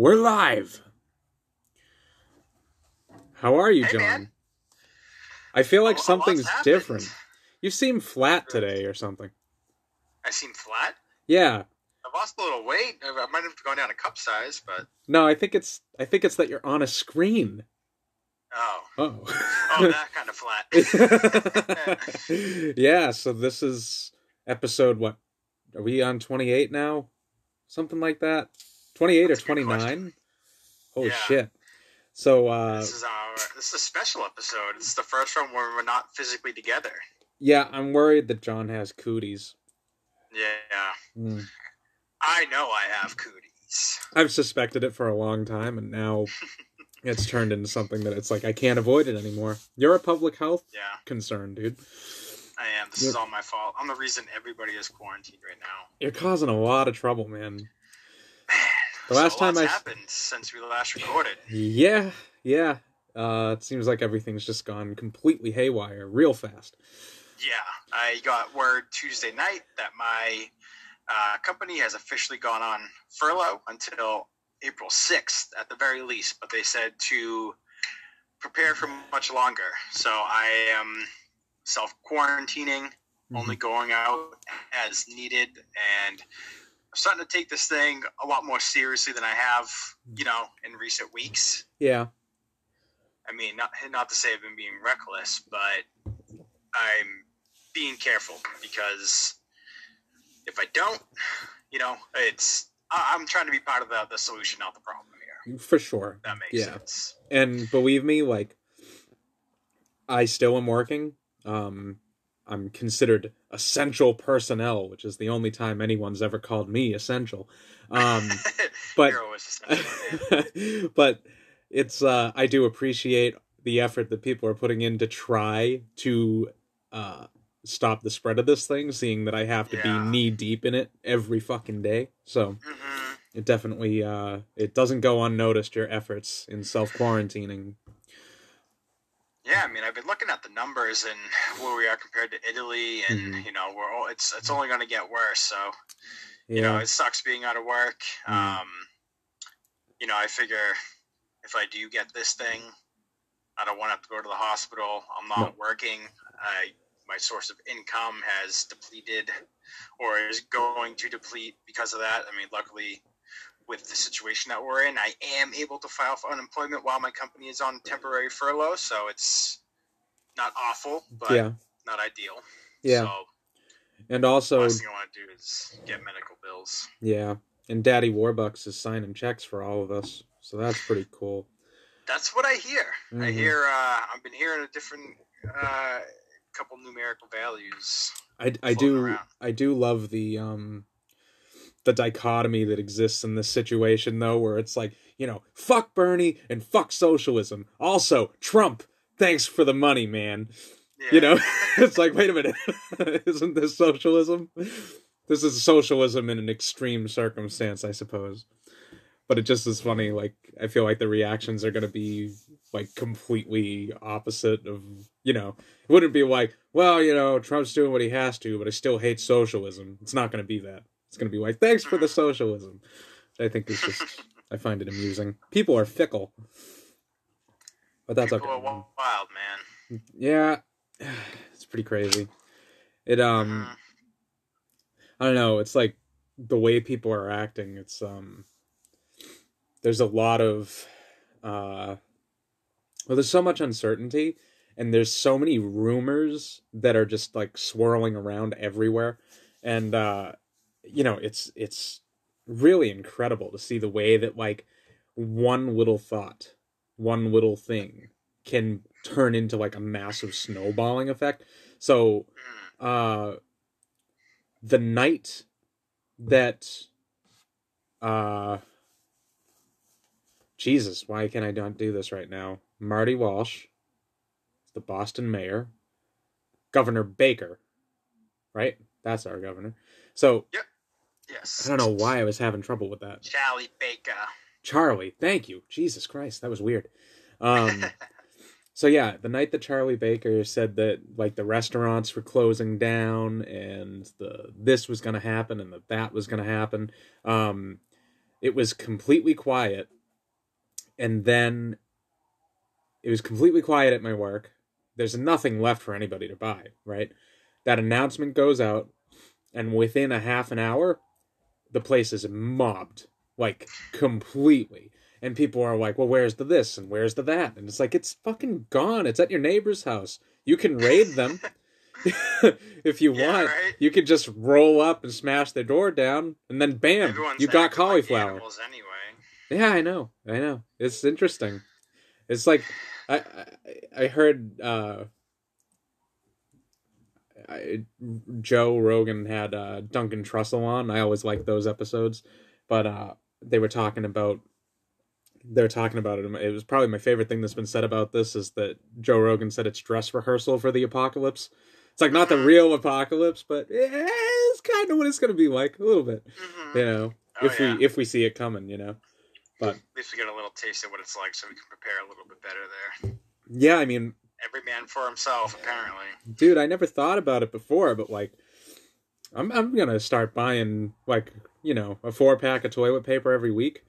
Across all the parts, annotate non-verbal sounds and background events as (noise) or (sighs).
We're live. How are you, Hey, John? man. I feel like oh, a something's different. You seem flat today or something. I seem flat. Yeah. I've lost a little weight. I I might have gone down a cup size, but No, I think it's I think it's that you're on a screen. oh, Oh. (laughs) oh, that kind of flat. (laughs) yeah, so this is episode what? Are we on 28 now? Something like that? 28 That's or 29? question. Holy Yeah. shit. So uh this is our this is a special episode. It's the first one where we're not physically together. yeah, I'm worried that John has cooties. Yeah, Hmm. I know I have cooties. I've suspected it for a long time, and now (laughs) it's turned into something that it's like I can't avoid it anymore. You're a public health Yeah, concern, dude. I am. This Yep. is all my fault. I'm the reason everybody is quarantined right now. You're causing a lot of trouble, man. The last so time I- happened since we last recorded. Yeah, yeah. Uh, it seems like everything's just gone completely haywire real fast. Yeah, I got word Tuesday night that my uh, company has officially gone on furlough until April 6th at the very least, but they said to prepare for much longer. So I am self quarantining, only going out as needed, and starting to take this thing a lot more seriously than I have, you know, in recent weeks. Yeah, I mean, not not to say I've been being reckless, but I'm being careful because if I don't, you know, it's I- I'm trying to be part of the, the solution, not the problem here. for sure. That makes Yeah. sense. And believe me, like, I still am working. Um, I'm considered essential personnel, which is the only time anyone's ever called me essential. Um, (laughs) but essential, (laughs) but it's uh I do appreciate the effort that people are putting in to try to uh stop the spread of this thing, seeing that I have to Yeah. be knee deep in it every fucking day. So Mhm. it definitely uh it doesn't go unnoticed your efforts in self quarantining. Yeah, I mean, I've been looking at the numbers and where we are compared to Italy, and Mhm. you know, we're all, it's it's only going to get worse. So Yeah. you know, it sucks being out of work. Mm. Um, you know, I figure if I do get this thing, I don't want to have to go to the hospital. I'm not No. working. I my source of income has depleted, or is going to deplete because of that. I mean, luckily, with the situation that we're in, I am able to file for unemployment while my company is on temporary furlough. So it's not awful, but yeah. not ideal. Yeah. So And the also last thing I want to do is get medical bills. yeah. And Daddy Warbucks is signing checks for all of us. So that's pretty cool. That's what I hear. I Mhm. hear. Uh, I've been hearing a different uh, couple numerical values. I, I do around. I do love the um the dichotomy that exists in this situation though where it's like you know fuck Bernie and fuck socialism. Also Trump thanks for the money man. Yeah. you know (laughs) it's like wait a minute (laughs) isn't this socialism? This is socialism in an extreme circumstance I suppose. But it just is funny like I feel like the reactions are going to be like completely opposite of you know it wouldn't be like well you know trump's doing what he has to but i still hate socialism. It's not going to be that it's going to be like thanks for the (laughs) socialism i think it's just i find it amusing people are fickle but that's People okay are wild, man. yeah (sighs) it's pretty crazy it um Mhm. I don't know. It's like the way people are acting. It's um, there's a lot of uh, well, there's so much uncertainty, and there's so many rumors that are just like swirling around everywhere, and uh, you know, it's it's really incredible to see the way that like one little thought, one little thing can turn into like a massive snowballing effect. So Mhm. uh the night that uh Jesus, why can I not do this right now? Marty Walsh, the Boston mayor, Governor Baker, right? That's our governor. So Yes. I don't know why I was having trouble with that. Charlie Baker. Charlie, thank you. Jesus Christ, that was weird. Um (laughs) So yeah, the night that Charlie Baker said that like the restaurants were closing down and the this was going to happen and that that was going to happen, um, it was completely quiet and then it was completely quiet at my work there's nothing left for anybody to buy right that announcement goes out and within a half an hour the place is mobbed like completely and people are like well where's the this and where's the that and it's like it's fucking gone it's at your neighbor's house you can raid them (laughs) (laughs) if you Yeah, want right? you could just roll up and smash their door down and then bam Everyone's you got acting like cauliflower anyway. yeah, I know. I know. It's interesting. It's like I I, I heard uh I, Joe Rogan had uh, Duncan Trussell on. I always like those episodes, but uh, they were talking about they're talking about it. It was probably my favorite thing that's been said about this is that Joe Rogan said it's dress rehearsal for the apocalypse. It's like not the real apocalypse, but it's kind of what it's going to be like a little bit, Mhm. you know, Oh, if yeah. we if we see it coming, you know. But At least we get a little taste of what it's like, so we can prepare a little bit better there. yeah, I mean, Every man for himself, apparently. dude, I never thought about it before, but like, I'm I'm gonna start buying like you know a four pack of toilet paper every week.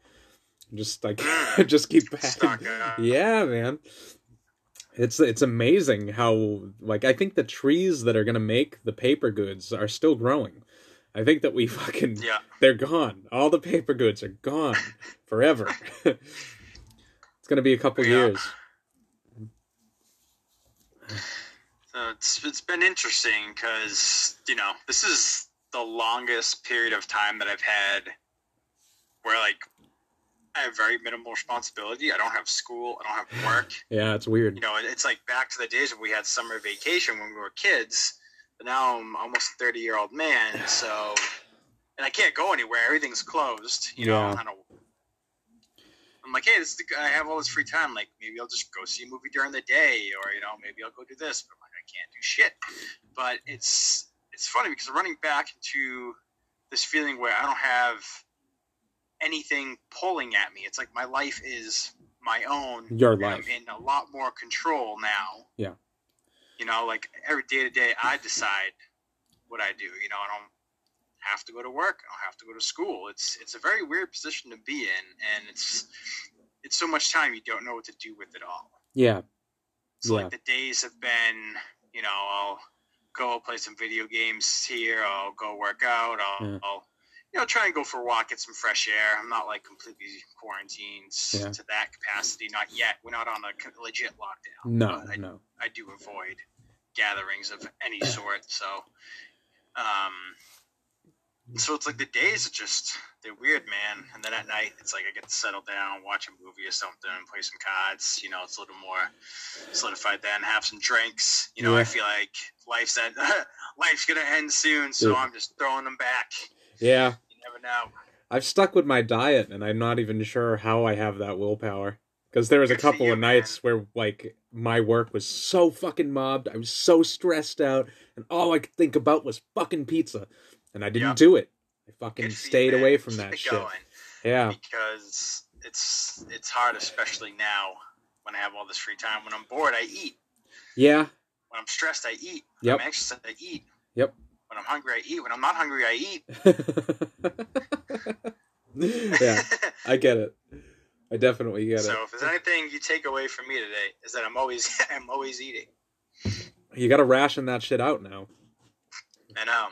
Just like mm. (laughs) just keep packing. Yeah, man. It's it's amazing how like I think the trees that are gonna make the paper goods are still growing. I think that we (laughs) fucking Yeah. they're gone. All the paper goods are gone (laughs) forever. it's gonna be a couple Yeah. years. So it's it's been interesting because you know this is the longest period of time that I've had where like I have very minimal responsibility. I don't have school. I don't have work. (sighs) Yeah, it's weird. You know, it's like back to the days when we had summer vacation when we were kids. But now I'm almost a 30 year old man, so and I can't go anywhere. Everything's closed. You know, I don't. I'm like, hey, this is the, I have all this free time. Like, maybe I'll just go see a movie during the day, or you know, maybe I'll go do this. But I'm like, I can't do shit. But it's it's funny because I'm running back into this feeling where I don't have anything pulling at me. It's like my life is my own. Your life. I'm in a lot more control now. Yeah. You know, like every day to day, I decide what I do. You know, I don't have to go to work. I don't have to go to school. It's it's a very weird position to be in, and it's it's so much time you don't know what to do with it all. Yeah. So Yeah. like the days have been, you know, I'll go play some video games here. I'll go work out. I'll, Yeah. I'll you know try and go for a walk, get some fresh air. I'm not like completely quarantined Yeah. to that capacity. Not yet. We're not on a legit lockdown. No, I, no. I do avoid gatherings of any sort. So, um, so it's like the days are just they're weird, man. And then at night, it's like I get to settle down, watch a movie or something, play some cards. You know, it's a little more solidified then. Have some drinks. You know, Yeah. I feel like life's at (laughs) life's gonna end soon, so Dude. I'm just throwing them back. Yeah. You never know. I've stuck with my diet and I'm not even sure how I have that willpower. Because there was a Good for couple you, of nights where like my work was so fucking mobbed, I was so stressed out, and all I could think about was fucking pizza. And I didn't Yep. do it. I fucking Good stayed away from that shit. going. Yeah. because it's it's hard, especially now when I have all this free time. When I'm bored, I eat. Yeah. When I'm stressed, I eat. Yep. When I'm anxious, I eat. Yep. When I'm hungry, I eat. When I'm not hungry, I eat. (laughs) yeah, I get it. I definitely get it. so if there's anything you take away from me today, is that I'm always (laughs) I'm always eating. You got to ration that shit out now. And um,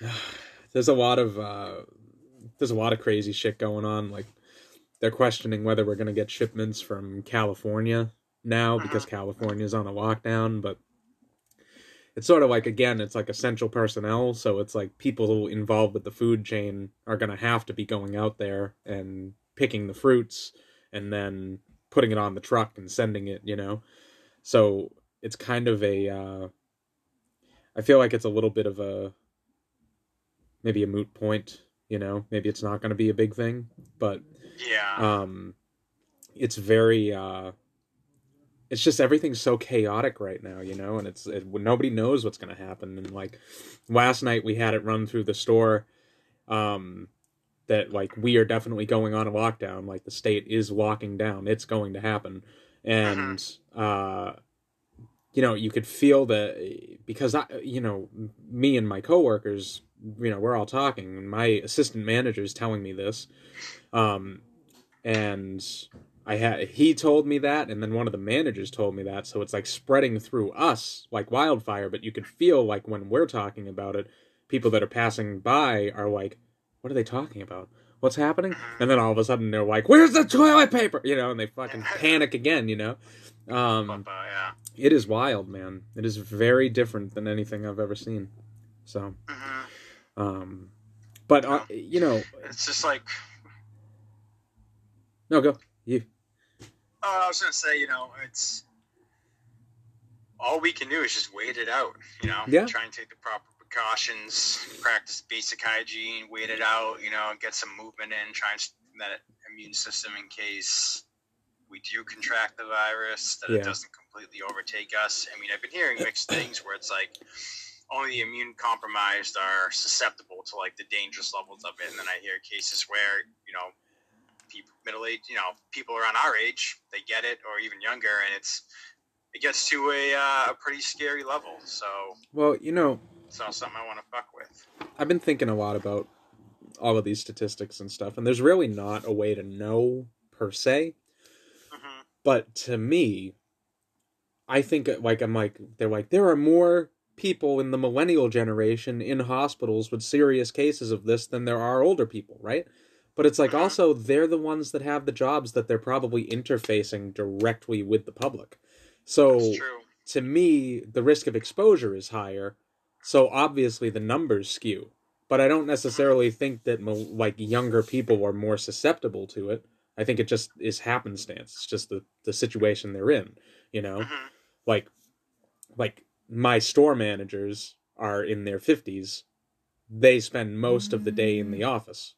(sighs) there's a lot of uh there's a lot of crazy shit going on. Like they're questioning whether we're going to get shipments from California now because California's on a lockdown but it's sort of like again it's like essential personnel so it's like people involved with the food chain are going to have to be going out there and picking the fruits and then putting it on the truck and sending it you know? So it's kind of a uh I feel like it's a little bit of a maybe a moot point you know maybe it's not going to be a big thing but yeah, um it's very uh it's just everything's so chaotic right now you know and it's it, nobody knows what's going to happen and like last night we had it run through the store um that like we are definitely going on a lockdown like the state is locking down it's going to happen and uh you know you could feel the because i you know me and my coworkers you know we're all talking and my assistant manager is telling me this um and i had he told me that and then one of the managers told me that so it's like spreading through us like wildfire but you could feel like when we're talking about it people that are passing by are like what are they talking about? What's happening? And then all of a sudden they're like where's the toilet paper? You know and they fucking (laughs) panic again you know? Um it is wild man. It is very different than anything i've ever seen so hmm um, but uh, you know, It's just like no, go you. Oh, I was gonna say, you know, it's all we can do is just wait it out. You know, Yeah. try and take the proper precautions, practice basic hygiene, wait it out. You know, get some movement in, try and that immune system in case we do contract the virus, that Yeah. it doesn't completely overtake us. I mean, I've been hearing mixed things where it's like only the immune compromised are susceptible to like the dangerous levels of it, and then I hear cases where you know people middle age, you know, people around our age, they get it, or even younger, and it's it gets to a, uh, a pretty scary level. So Well, you know, it's not something I want to fuck with. I've been thinking a lot about all of these statistics and stuff, and there's really not a way to know per se. hmm But to me, I think like I'm like they're like there are more people in the millennial generation in hospitals with serious cases of this than there are older people, right? But it's like Mhm. also they're the ones that have the jobs that they're probably interfacing directly with the public. So to me, the risk of exposure is higher. So obviously the numbers skew. But I don't necessarily think that like younger people are more susceptible to it. I think it just is happenstance. It's just the, the situation they're in, you know? hmm Like like my store managers are in their 50s. They spend most of the day in the office,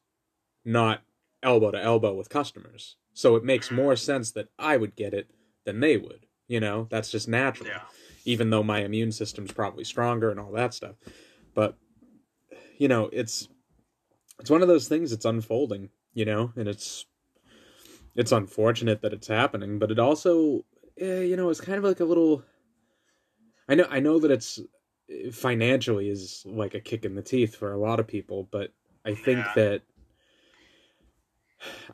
not elbow to elbow with customers. So it makes more sense that I would get it than they would. You know, that's just natural Yeah. even though my immune system's probably stronger and all that stuff. But you know, it's it's one of those things that's unfolding, you know, and it's it's unfortunate that it's happening, but it also eh, you know, it's kind of like a little I know I know that it's financially is like a kick in the teeth for a lot of people, but I think Yeah. that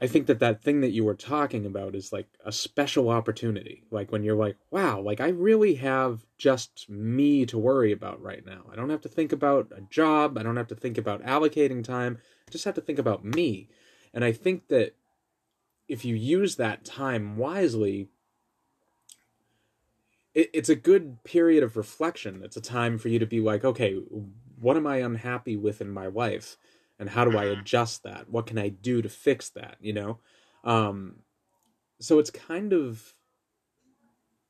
I think that that thing that you were talking about is like a special opportunity. Like when you're like, wow, like I really have just me to worry about right now. I don't have to think about a job. I don't have to think about allocating time. I just have to think about me. And I think that if you use that time wisely, it, it's a good period of reflection. It's a time for you to be like, okay, what am I unhappy with in my life? and how do i Mhm. adjust that what can i do to fix that you know um so it's kind of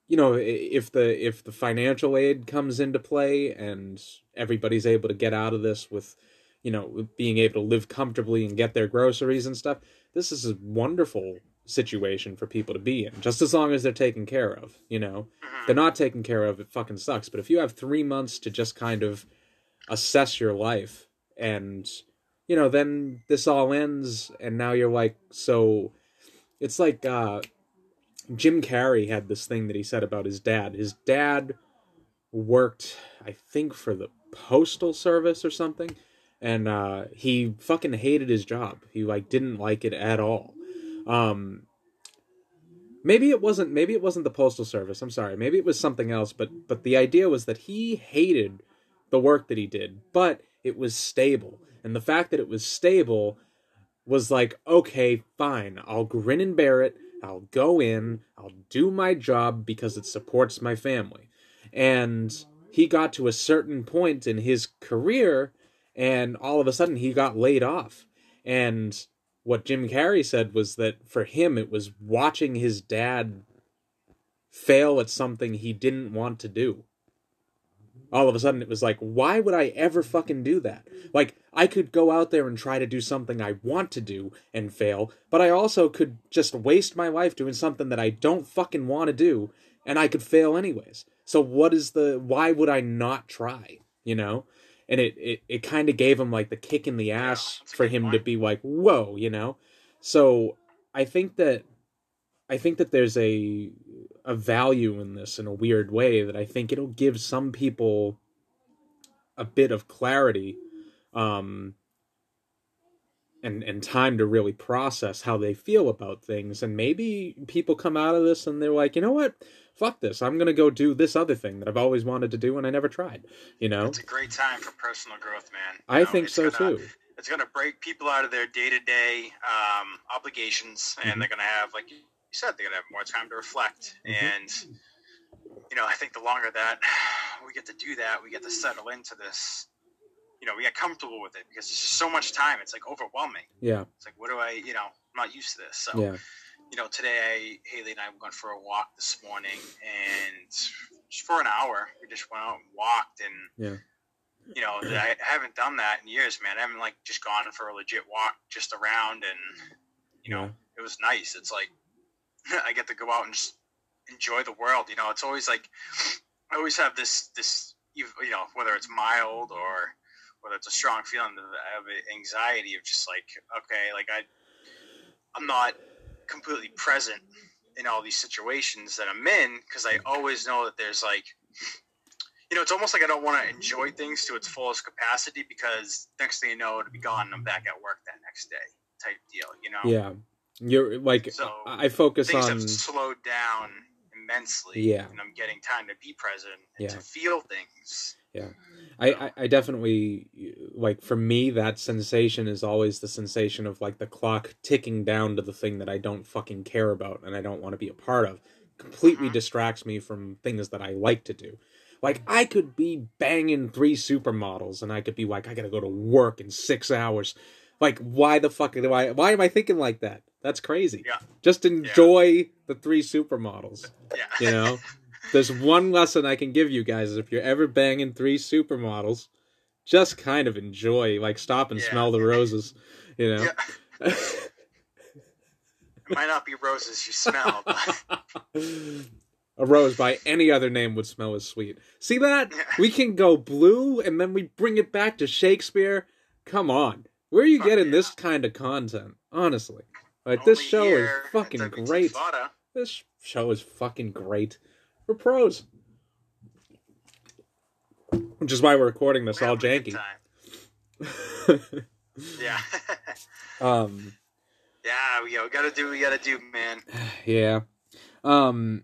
you know if the if the financial aid comes into play and everybody's able to get out of this with you know being able to live comfortably and get their groceries and stuff this is a wonderful situation for people to be in just as long as they're taken care of you know? Hmm they're not taken care of it fucking sucks but if you have three months to just kind of assess your life and you know then this all ends and now you're like so it's like uh jim carrey had this thing that he said about his dad. His dad worked i think for the postal service or something and uh he fucking hated his job. He like didn't like it at all um maybe it wasn't maybe it wasn't the postal service. I'm sorry. Maybe it was something else but but the idea was that he hated the work that he did but it was stable. And the fact that it was stable was like okay fine. I'll grin and bear it. I'll go in. I'll do my job because it supports my family. And he got to a certain point in his career and all of a sudden he got laid off. And what Jim Carrey said was that for him it was watching his dad fail at something he didn't want to do. All of a sudden it was like, why would I ever fucking do that? Like, I could go out there and try to do something I want to do and fail, but I also could just waste my life doing something that I don't fucking want to do and I could fail anyways. So what is the why would I not try, you know? And it it, it kind of gave him like the kick in the ass a for him to be like, "Whoa," you know? So I think that I think that there's a a value in this in a weird way that I think it'll give some people a bit of clarity um and and time to really process how they feel about things and maybe people come out of this and they're like you know what fuck this i'm gonna go do this other thing that i've always wanted to do and i never tried you know It's a great time for personal growth, man. You i know, think so gonna- too It's going to break people out of their day to day obligations, and Mhm. they're going to have, like you said, they're going to have more time to reflect. Mhm. And, you know, I think the longer that we get to do that, we get to settle into this. You know, we get comfortable with it because it's just so much time. It's like overwhelming. yeah It's like, what do I, you know, I'm not used to this. So, yeah you know, today I, Haley and I went for a walk this morning, and just for an hour, we just went out and walked, and Yeah. you know, I haven't done that in years, man. I haven't like just gone for a legit walk just around, and you know, Yeah. it was nice. It's like (laughs) I get to go out and just enjoy the world. You know, it's always like I always have this this you know whether it's mild or whether it's a strong feeling of, of anxiety of just like okay, like I I'm not completely present in all these situations that I'm in because I always know that there's like you know, it's almost like I don't want to enjoy things to its fullest capacity because next thing you know, it'll be gone and I'm back at work that next day type deal, you know? yeah you're like So, i focus Things on have slowed down immensely. Yeah. And I'm getting time to be present and Yeah. to feel things. I, I, I definitely like for me that sensation is always the sensation of like the clock ticking down to the thing that I don't fucking care about and I don't want to be a part of. Completely Mhm. distracts me from things that I like to do. Like I could be banging three supermodels and I could be like I gotta go to work in six hours. Like why the fuck do I why am I thinking like that? That's crazy. Yeah. Just enjoy the three supermodels. Yeah. You know? (laughs) There's one lesson I can give you guys. Is if you're ever banging three supermodels, just kind of enjoy, like stop and Yeah. smell the roses, you know. Yeah. It might not be roses you smell, but (laughs) A rose by any other name would smell as sweet. See that? Yeah. We can go blue and then we bring it back to Shakespeare. Come on. Where are you Fuck getting yeah. this kind of content? Honestly. Like this show is fucking great. This show is fucking great. We're pros. Which is why we're recording this We all have a good janky. (laughs) Yeah. um yeah, we, we gotta do, we gotta do, man. yeah. Um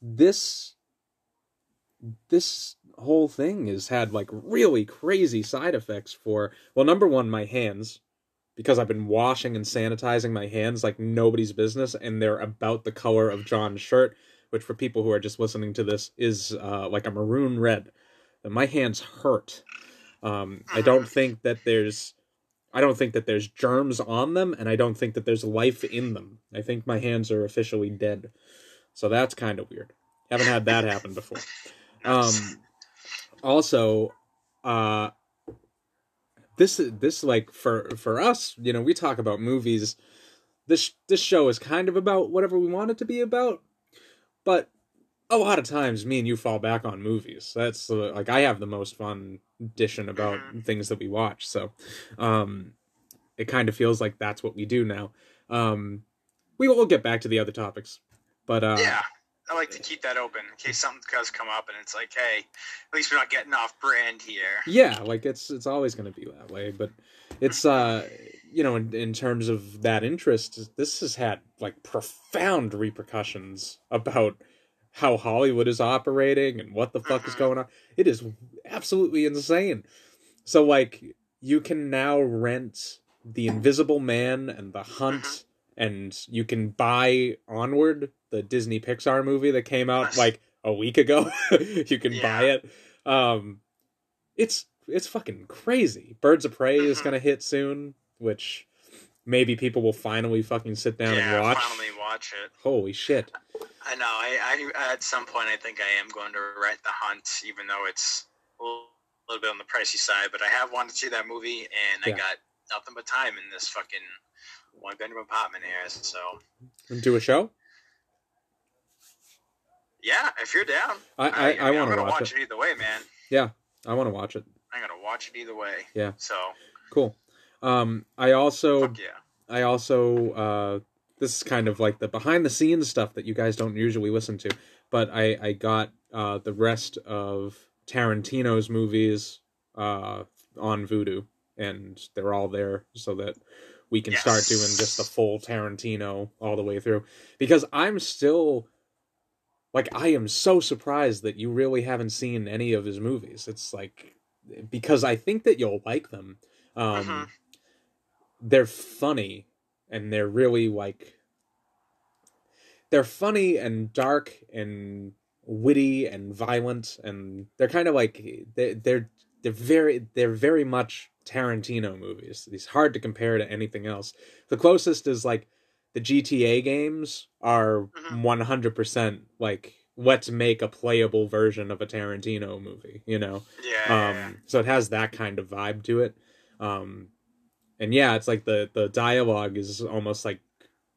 this this whole thing has had like really crazy side effects for well number 1 my hands because I've been washing and sanitizing my hands like nobody's business and they're about the color of John's shirt which for people who are just listening to this is uh like a maroon red. And my hands hurt. Um I don't think that there's I don't think that there's germs on them, and I don't think that there's life in them. I think my hands are officially dead. So that's kind of weird. Haven't had that happen before. Um, also, uh, this this like for for us, you know, we talk about movies. This this show is kind of about whatever we want it to be about, but a lot of times me and you fall back on movies. That's uh, like I have the most fun dishing about Mhm. things that we watch. So, um, it kind of feels like that's what we do now. Um, we will get back to the other topics, but uh, yeah, I like to keep that open in case something does come up and it's like, hey, at least we're not getting off brand here. yeah like it's it's always going to be that way but it's uh you know in, in terms of that interest this has had like profound repercussions about how hollywood is operating and what the fuck is Mhm. going on. It is absolutely insane. So like you can now rent the invisible man and the hunt and you can buy onward the disney pixar movie that came out like a week ago. (laughs) You can buy it. Um it's it's fucking crazy. Birds of prey is Mhm. gonna hit soon which maybe people will finally fucking sit down yeah, and watch finally watch it. holy shit I know. I, I at some point I think I am going to rent The Hunt, even though it's a little, bit on the pricey side. But I have wanted to see that movie, and Yeah. I got nothing but time in this fucking one bedroom apartment here. So and do a show yeah, if you're down, i i, I, mean, want to watch, watch it it either way, man. Yeah, I want to watch it I'm gonna watch it either way. Yeah. So cool um i also fuck yeah. I also uh this is kind of like the behind the scenes stuff that you guys don't usually listen to, but I I got uh the rest of Tarantino's movies uh on Vudu and they're all there so that we can yes. start doing just the full Tarantino all the way through. Because I'm still like I am so surprised that you really haven't seen any of his movies. It's like because I think that you'll like them. Um, mm-hmm. They're funny and they're really like they're funny and dark and witty and violent and they're kind of like they're they're they're very they're very much Tarantino movies. It's hard to compare to anything else. The closest is like the GTA games are mm-hmm. one hundred percent like let's make a playable version of a Tarantino movie, you know. Yeah, um. So it has that kind of vibe to it. Um, and yeah, it's like the the dialogue is almost like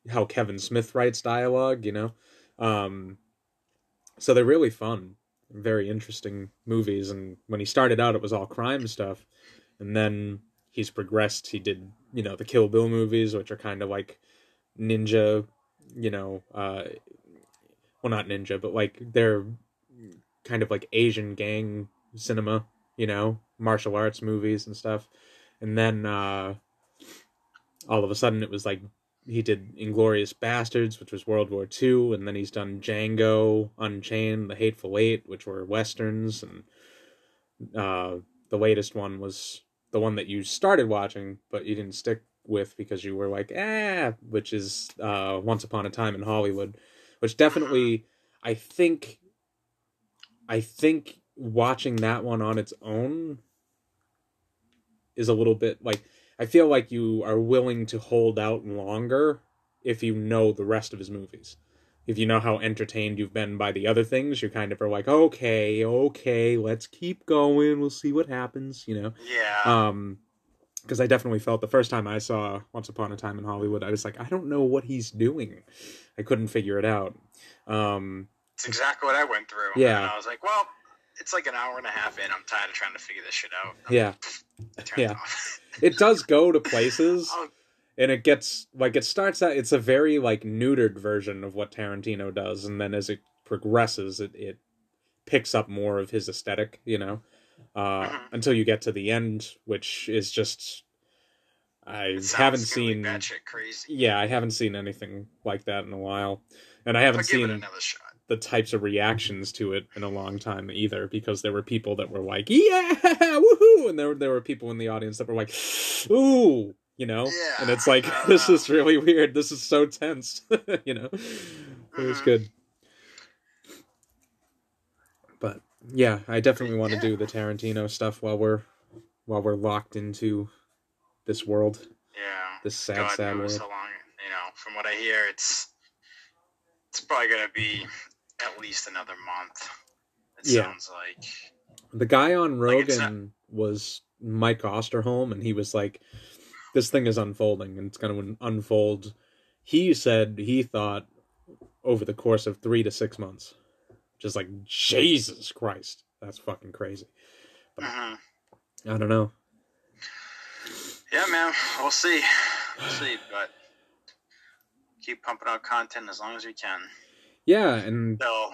how Kevin Smith writes dialogue, you know. Um, so they're really fun, very interesting movies. And when he started out, it was all crime stuff, and then he's progressed. He did, you know, the Kill Bill movies, which are kind of like ninja, you know, uh, well, not ninja, but like they're kind of like Asian gang cinema, you know, martial arts movies and stuff. And then uh, all of a sudden, it was like he did Inglourious Basterds, which was World War II, and then he's done Django, Unchained, The Hateful Eight, which were westerns, and uh, the latest one was the one that you started watching, but you didn't stick with because you were like, ah, which is uh, Once Upon a Time in Hollywood, which definitely, I think, I think watching that one on its own is a little bit like I feel like you are willing to hold out longer if you know the rest of his movies. If you know how entertained you've been by the other things, you kind of are like, okay, okay, let's keep going. We'll see what happens, you know? Yeah. Um, because I definitely felt the first time I saw Once Upon a Time in Hollywood, I was like, I don't know what he's doing. I couldn't figure it out. Um, it's exactly what I went through. Yeah. And I was like, well, it's like an hour and a half in. I'm tired of trying to figure this shit out. I'm yeah. (laughs) Yeah. (laughs) it does go to places oh. (laughs) and it gets like it starts out it's a very like neutered version of what Tarantino does and then as it progresses it, it picks up more of his aesthetic, you know. Uh, mm-hmm. until you get to the end, which is just I haven't seen Yeah, I haven't seen anything like that in a while. And I haven't seen the types of reactions to it in a long time either because there were people that were like yeah woohoo! and there, there were people in the audience that were like ooh you know? Yeah, and it's like (laughs) this is really weird. This is so tense (laughs) you know? Mm-hmm. it was mm-hmm. good. But yeah i definitely want to do the tarantino stuff while we're while we're locked into this world. Yeah. This sad God sad world. how long you know from what i hear it's it's probably gonna be at least another month. It yeah. sounds like the guy on Rogan like not... was Mike Osterholm, and he was like, "This thing is unfolding, and it's going to unfold." He said he thought over the course of three to six months. Just like Jesus Christ, that's fucking crazy. But, uh-huh. I don't know. Yeah, man, we'll see. We'll see, but keep pumping out content as long as we can. Yeah, and so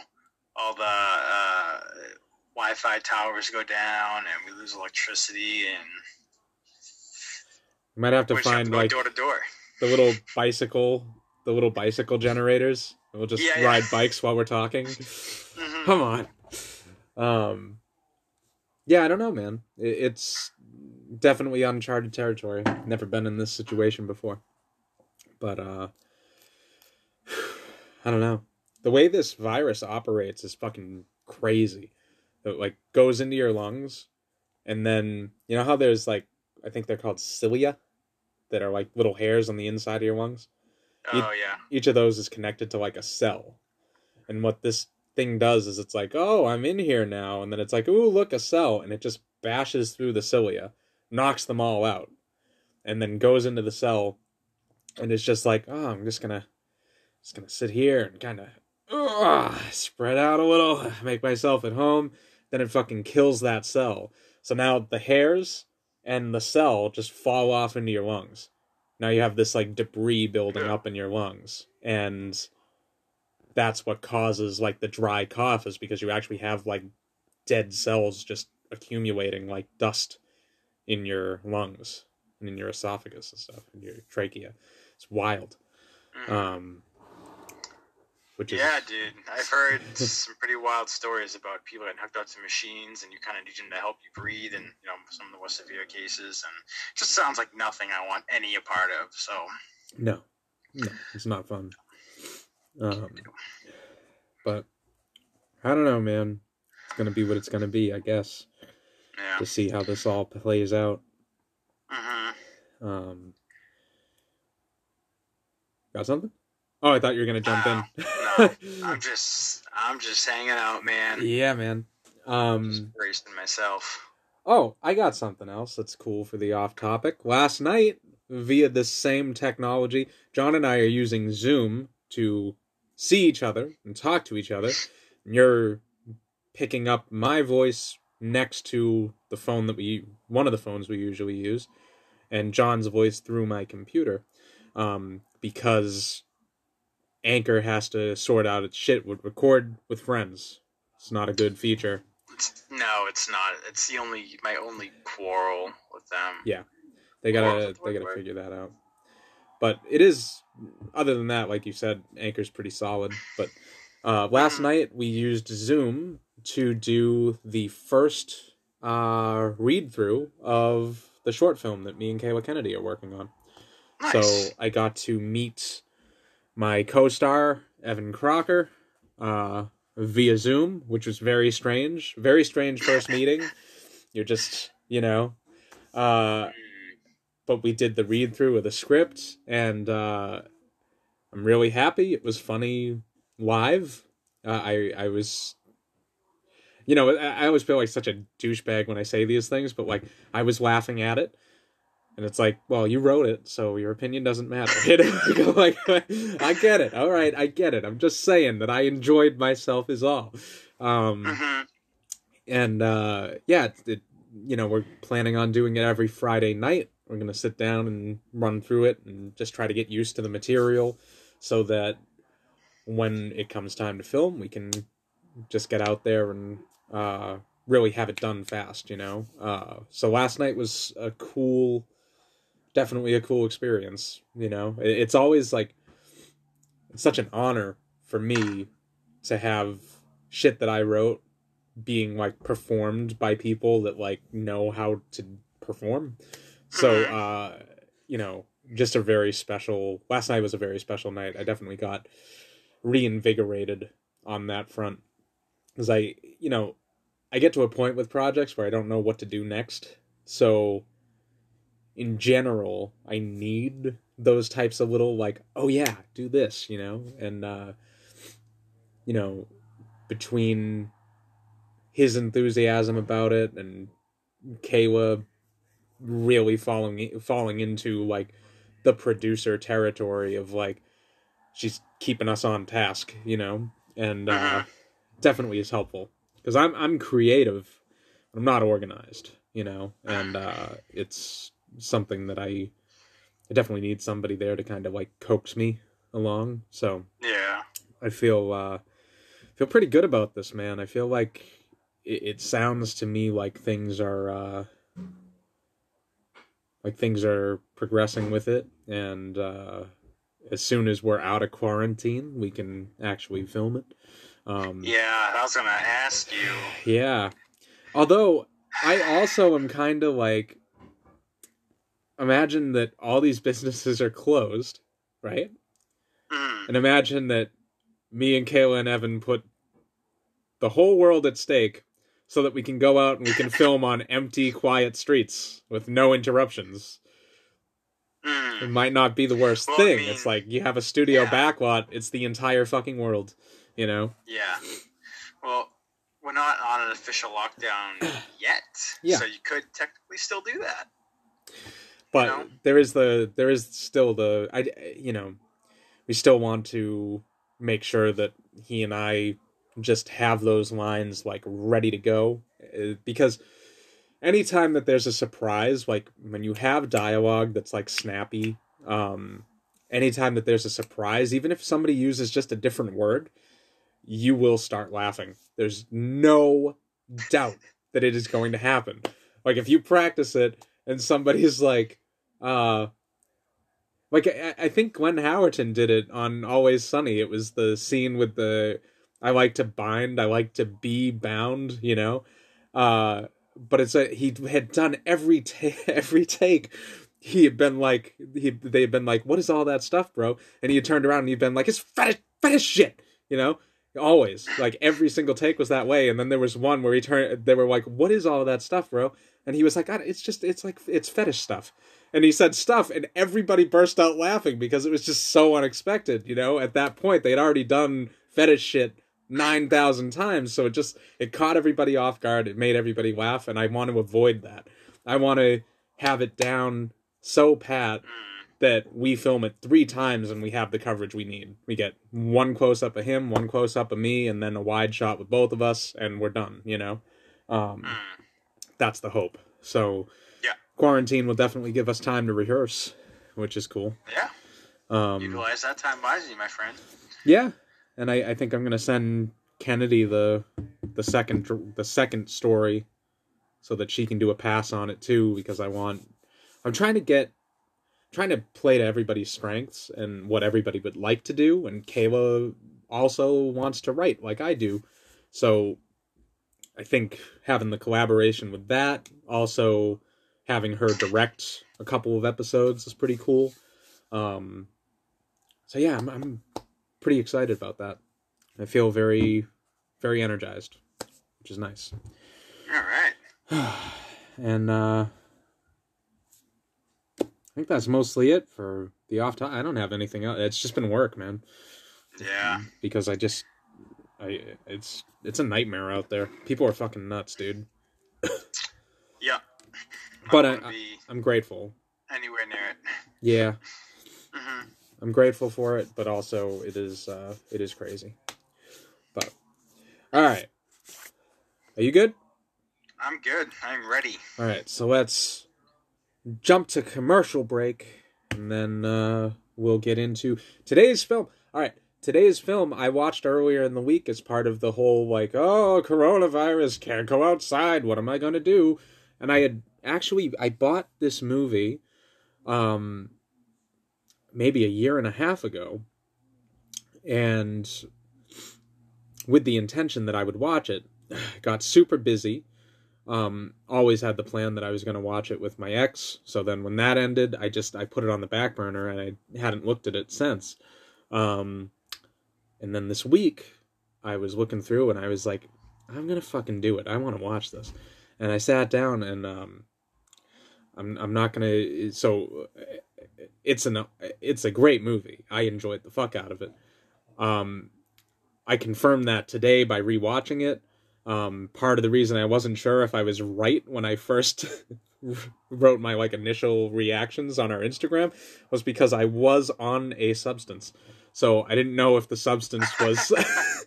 all the uh, Wi-Fi towers go down, and we lose electricity, and you might have to find have to like door to door the little bicycle, the little bicycle generators. We'll just yeah, ride yeah. bikes while we're talking. Mm-hmm. Come on. Um, yeah, I don't know, man. It's definitely uncharted territory. Never been in this situation before, but uh, (sighs) I don't know the way this virus operates is fucking crazy. It like goes into your lungs, and then you know how there's like I think they're called cilia, that are like little hairs on the inside of your lungs. Oh each, yeah. Each of those is connected to like a cell, and what this thing does is it's like, oh, I'm in here now, and then it's like, ooh, look, a cell, and it just bashes through the cilia, knocks them all out, and then goes into the cell, and it's just like, oh, I'm just gonna, just gonna sit here and kind of ugh, spread out a little, make myself at home. Then it fucking kills that cell. So now the hairs and the cell just fall off into your lungs. Now you have this like debris building up in your lungs. And that's what causes like the dry cough is because you actually have like dead cells just accumulating like dust in your lungs and in your esophagus and stuff, and your trachea. It's wild. Mhm. Um, which is yeah, dude. I've heard some pretty wild stories about people getting hooked up to machines, and you kind of need them to help you breathe, and you know some of the more severe cases, and it just sounds like nothing I want any a part of. So no, no, it's not fun. Um, but I don't know, man. It's gonna be what it's gonna be, I guess. yeah. To see how this all plays out. hmm Um, got something? Oh, I thought you were gonna jump Uh, in. I'm (laughs) just I'm just hanging out, man. yeah, man. Just Um, bracing myself. oh, I got something else that's cool for the off topic. Last night, via this same technology, John and I are using Zoom to see each other and talk to each other. And you're picking up my voice next to the phone that we one of the phones we usually use and John's voice through my computer um, because Anchor has to sort out its shit with record with friends. It's not a good feature. It's, no, it's not. It's the only my only quarrel with them. Yeah. They gotta they gotta figure that out. But it is other than that, like you said, Anchor's pretty solid. But uh, last Mhm. night we used Zoom to do the first uh, read through of the short film that me and Kayla Kennedy are working on. Nice. So I got to meet my co-star Evan Crocker uh, via Zoom, which was very strange. Very strange first meeting. You're just, you know, uh, but we did the read through of the script, and uh, I'm really happy. It was funny live. Uh, I I was. You know, I always feel like such a douchebag when I say these things, but like I was laughing at it, and it's like, well, you wrote it, so your opinion doesn't matter. (laughs) Like, I get it. All right, I get it. I'm just saying that I enjoyed myself is all. Um, mhm. and uh, yeah, it, it, you know, we're planning on doing it every Friday night. We're gonna sit down and run through it and just try to get used to the material, so that when it comes time to film, we can just get out there and uh, really have it done fast. You know. Uh, so last night was a cool, definitely a cool experience. You know, it's always like it's such an honor for me to have shit that I wrote being like performed by people that like know how to perform. So Mhm. uh you know, just a very special last night was a very special night. I definitely got reinvigorated on that front cuz I, you know, I get to a point with projects where I don't know what to do next. So in general, I need those types of little like, oh yeah, do this, you know? And uh you know, between his enthusiasm about it and Kayla really falling falling into like the producer territory of like she's keeping us on task, you know, and uh, Mhm. definitely is helpful because I'm I'm creative, I'm not organized, you know, and uh, it's something that I I definitely need somebody there to kind of like coax me along. So Yeah. I feel uh feel pretty good about this, man. I feel like it, it sounds to me like things are uh like things are progressing with it and uh as soon as we're out of quarantine, we can actually film it. Um Yeah. I was gonna ask you. yeah. Although I also am kind of like imagine that all these (laughs) businesses are closed, right? Mm, And imagine that me and Kayla and Evan put the whole world at stake so that we can go out and we can film on empty, quiet streets with no interruptions. mm. It might not be the worst Well, I thing. mean, it's like you have a studio yeah. backlot, it's the entire fucking world, you know? Yeah. Well, we're not on an official lockdown (clears throat) yet. Yeah. So you could technically still do that. But know? there is the there is still the I you know, we still want to make sure that he and I just have those lines like ready to go uh, because anytime that there's a surprise like when you have dialogue that's like snappy um anytime that there's a surprise even if somebody uses just a different word you will start laughing there's no doubt that it is going to happen like if you practice it and somebody's like, uh, like I, I think Glenn Howerton did it on Always Sunny. It was the scene with the I like to bind, I like to be bound, you know. Uh, but it's a he had done every ta- (laughs) every take. He had been like he they had been like, what is all that stuff, bro? And he had turned around and he'd been like, it's fetish fetish shit, you know. Always like every single take was that way. And then there was one where he turned. They were like, what is all that stuff, bro? And he was like, it's just it's like it's fetish stuff and he said stuff and everybody burst out laughing because it was just so unexpected you know? At that point they'd already done fetish shit 9000 times so it just it caught everybody off guard. It made everybody laugh and i want to avoid that. I want to have it down so pat that we film it three times and we have the coverage we need. We get one close up of him one close up of me and then a wide shot with both of us and we're done you know? Um, that's the hope. So quarantine will definitely give us time to rehearse, which is cool. Yeah. Um, Utilize that time wisely, my friend. Yeah, and I, I think I'm gonna send Kennedy the the second the second story, so that she can do a pass on it too. Because I want, I'm trying to get, trying to play to everybody's strengths and what everybody would like to do. And Kayla also wants to write like I do, so I think having the collaboration with that also having her direct a couple of episodes is pretty cool. Um, so yeah, I'm, I'm pretty excited about that. I feel very, very energized, which is nice. All right. (sighs) and uh, I think that's mostly it for the off time. I don't have anything else. It's just been work, man. Yeah. Because I just, I it's it's a nightmare out there. People are fucking nuts, dude. yeah. But I, I'm grateful. Anywhere near it. Yeah. (laughs) Mm-hmm. I'm grateful for it, but also it is uh, it is crazy. But all right, are you good? I'm good. I'm ready. All right, so let's jump to commercial break, and then uh, we'll get into today's film. All right, today's film I watched earlier in the week as part of the whole like, oh, coronavirus, can't go outside. What am I gonna do? And I had actually I bought this movie um maybe a year and a half ago and with the intention that I would watch it (sighs) got super busy um always had the plan that I was going to watch it with my ex so then when that ended I just I put it on the back burner and I hadn't looked at it since. Um and then this week I was looking through and I was like I'm going to fucking do it. I want to watch this. And I sat down and um I'm I'm not gonna. So it's an it's a great movie. I enjoyed the fuck out of it. Um, I confirmed that today by rewatching it. Um, part of the reason I wasn't sure if I was right when I first (laughs) wrote my like initial reactions on our Instagram was because I was on a substance. So I didn't know if the substance was (laughs)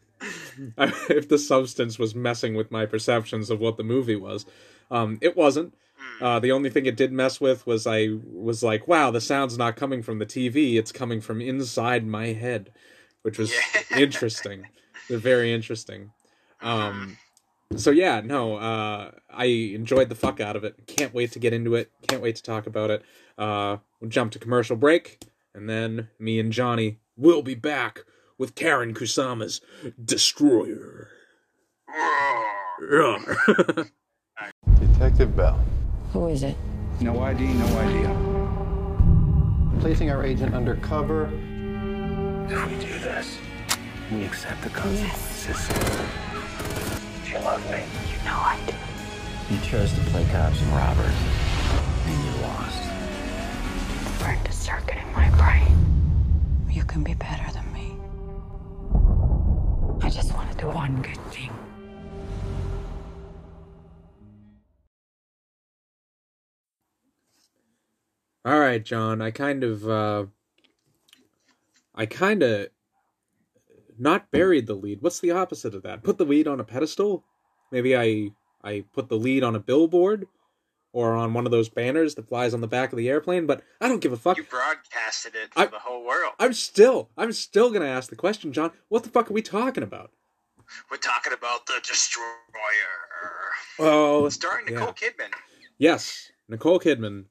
(laughs) if the substance was messing with my perceptions of what the movie was. Um, it wasn't. Uh, the only thing it did mess with was I was like, wow, the sound's not coming from the TV; it's coming from inside my head, which was Yeah. (laughs) interesting. They're very interesting. Um, so yeah, no, uh, I enjoyed the fuck out of it. Can't wait to get into it. Can't wait to talk about it. Uh, we'll jump to commercial break, and then me and Johnny will be back with Karyn Kusama's Destroyer. (laughs) Detective Bell. Who is it? No ID, no idea. Placing our agent undercover. If we do this, we accept the consequences. Do you love me? You know I do. You chose to play cops and robbers, and you lost. Burned a circuit in my brain. You can be better than me. I just want to do one good thing. All right, John. I kind of, uh, I kind of not buried the lead. What's the opposite of that? Put the lead on a pedestal? Maybe I, I put the lead on a billboard or on one of those banners that flies on the back of the airplane. But I don't give a fuck. You broadcasted it to I- the whole world. I'm still, I'm still gonna ask the question, John. What the fuck are we talking about? We're talking about the Destroyer. Oh, Starring yeah. Nicole Kidman. Yes, Nicole Kidman,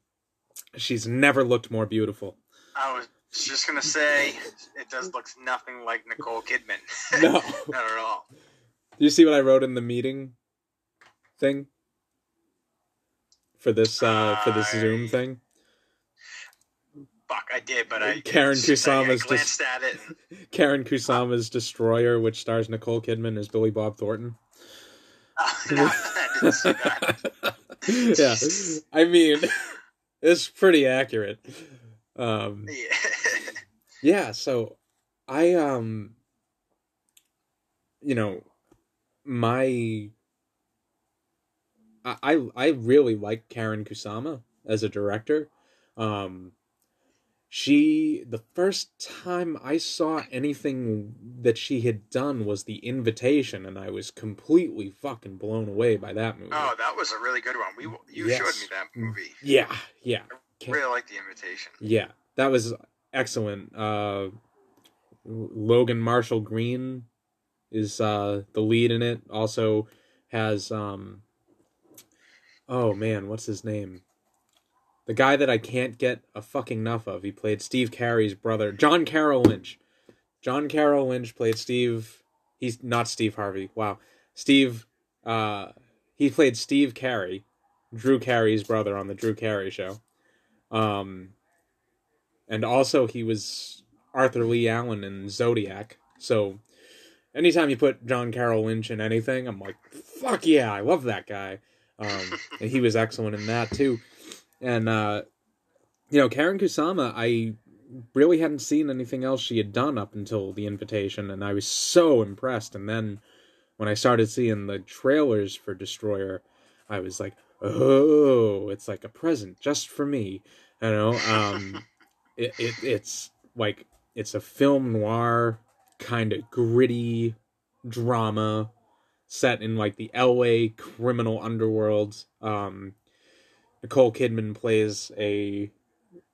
she's never looked more beautiful. I was just gonna say it does look nothing like Nicole Kidman. (laughs) No. (laughs) not at all. Do you see what I wrote in the meeting thing? For this uh for this Zoom I- thing? Fuck, I did, but I (laughs) Karyn just- I- Kusama's glanced at it. And, Karyn Kusama's Destroyer, which stars Nicole Kidman as Billy Bob Thornton. oh, no, I didn't see that. yeah. I mean, it's pretty accurate. Um Yeah. (laughs) yeah, so I um you know, my I I I really like Karyn Kusama as a director. Um she the first time I saw anything that she had done was The Invitation and I was completely fucking blown away by that movie. Oh, that was a really good one. We you Yes. showed me that movie. Yeah, yeah. Ca- Really like the invitation. Yeah, that was excellent. Uh, Logan Marshall Green is uh, the lead in it. Also has um, oh man, what's his name? The guy that I can't get a fucking enough of. He played Steve Carey's brother, John Carroll Lynch. John Carroll Lynch played Steve. He's not Steve Harvey. Wow, Steve. Uh, he played Steve Carey, Drew Carey's brother on the Drew Carey Show. Um, and also he was Arthur Leigh Allen in Zodiac. So anytime you put John Carroll Lynch in anything, I'm like, fuck yeah, I love that guy. Um, and he was excellent in that too. And uh, you know, Karyn Kusama, I really hadn't seen anything else she had done up until the invitation, and I was so impressed. And then when I started seeing the trailers for Destroyer, I was like, oh, it's like a present just for me. You know, um, (laughs) it, it it's like it's a film noir kind of gritty drama set in like the LA criminal underworld. Um, Nicole Kidman plays a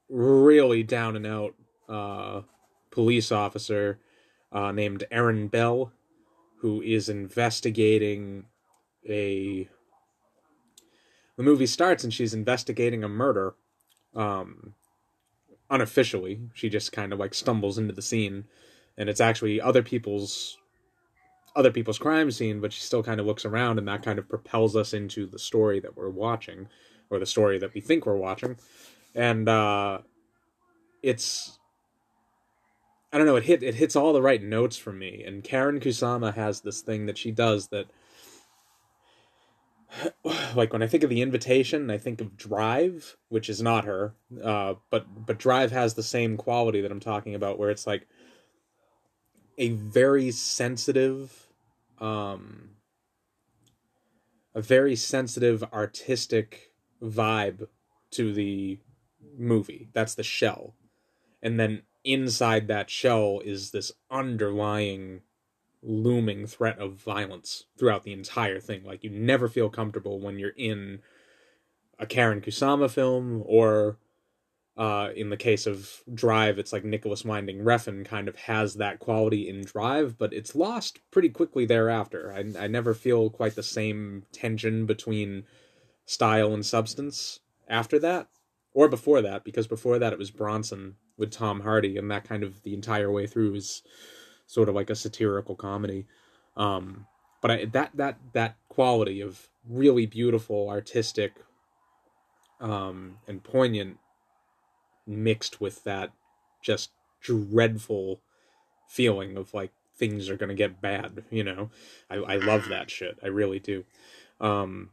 really down and out uh, police officer uh, named Erin Bell, who is investigating a. The movie starts and she's investigating a murder. Um, unofficially, she just kind of like stumbles into the scene, and it's actually other people's other people's crime scene, but she still kind of looks around, and that kind of propels us into the story that we're watching, or the story that we think we're watching, and uh, it's I don't know. It hit it hits all the right notes for me. And Karyn Kusama has this thing that she does that, (sighs) like when I think of the invitation, I think of Drive, which is not her. Uh, but but Drive has the same quality that I'm talking about, where it's like a very sensitive, um, a very sensitive artistic vibe to the movie. That's the shell, and then inside that shell is this underlying looming threat of violence throughout the entire thing. Like you never feel comfortable when you're in a Karyn Kusama film or uh, in the case of Drive it's like Nicolas Winding Refn kind of has that quality in Drive but it's lost pretty quickly thereafter. I, I never feel quite the same tension between style and substance after that or before that because before that it was Bronson with Tom Hardy, and that kind of the entire way through is sort of like a satirical comedy. Um, but I, that that that quality of really beautiful, artistic, um, and poignant, mixed with that just dreadful feeling of like things are gonna get bad. You know, I I love that shit. I really do. Um,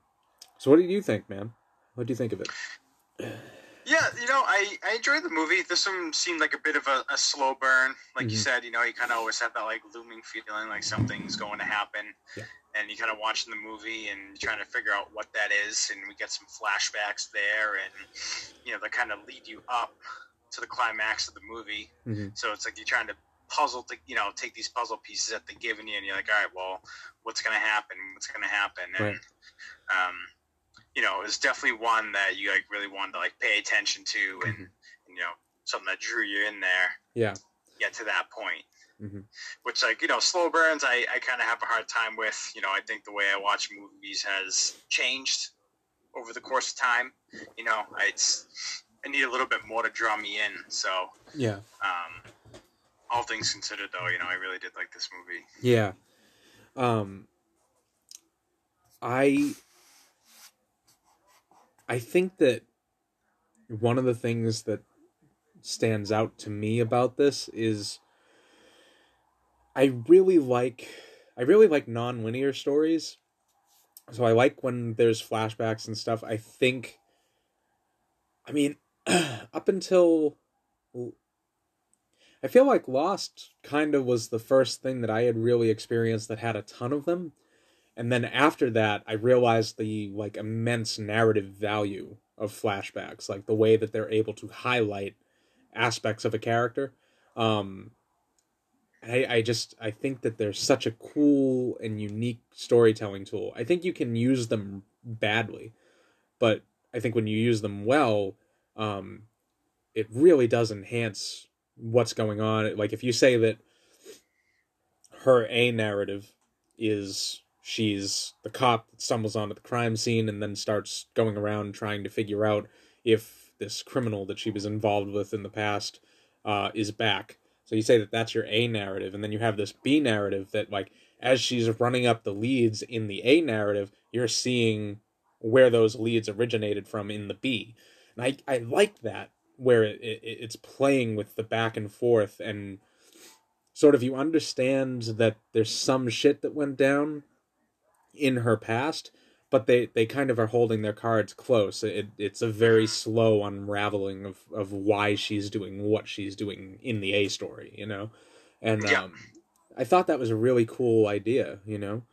so what do you think, man? What do you think of it? Yeah, you know, I, I enjoyed the movie. This one seemed like a bit of a, a slow burn. Like you Mhm. said, you know, you kind of always have that like looming feeling like something's going to happen. Yeah. And you kind of watching the movie and trying to figure out what that is. And we get some flashbacks there. And, you know, they kind of lead you up to the climax of the movie. Mhm. So it's like you're trying to puzzle, to, you know, take these puzzle pieces that they're giving you. And you're like, all right, well, what's going to happen? What's going to happen? And, um, you know, it was definitely one that you like really wanted to like pay attention to, and, Mhm. you know, something that drew you in there. Yeah. Get to that point, Mhm. which like you know, slow burns. I I kind of have a hard time with. You know, I think the way I watch movies has changed over the course of time. You know, I, it's I need a little bit more to draw me in. So, Yeah. um, all things considered, though, you know, I really did like this movie. Yeah. Um I I think that one of the things that stands out to me about this is I really like I really like non-linear stories. So I like when there's flashbacks and stuff. I think I mean (clears throat) up until I feel like Lost kind of was the first thing that I had really experienced that had a ton of them. And then after that, I realized the like immense narrative value of flashbacks, like the way that they're able to highlight aspects of a character. Um I, I just I think that they're such a cool and unique storytelling tool. I think you can use them badly, but I think when you use them well, um, it really does enhance what's going on. Like if you say that her A narrative is she's the cop that stumbles onto the crime scene and then starts going around trying to figure out if this criminal that she was involved with in the past uh, is back. So you say that that's your A narrative, and then you have this B narrative that, like, as she's running up the leads in the A narrative, you're seeing where those leads originated from in the B. And I, I like that, where it, it, it's playing with the back and forth, and sort of you understand that there's some shit that went down in her past, but they, they kind of are holding their cards close. It, it's a very slow unraveling of, of why she's doing what she's doing in the A story, you know? And Yeah. um, I thought that was a really cool idea, you know?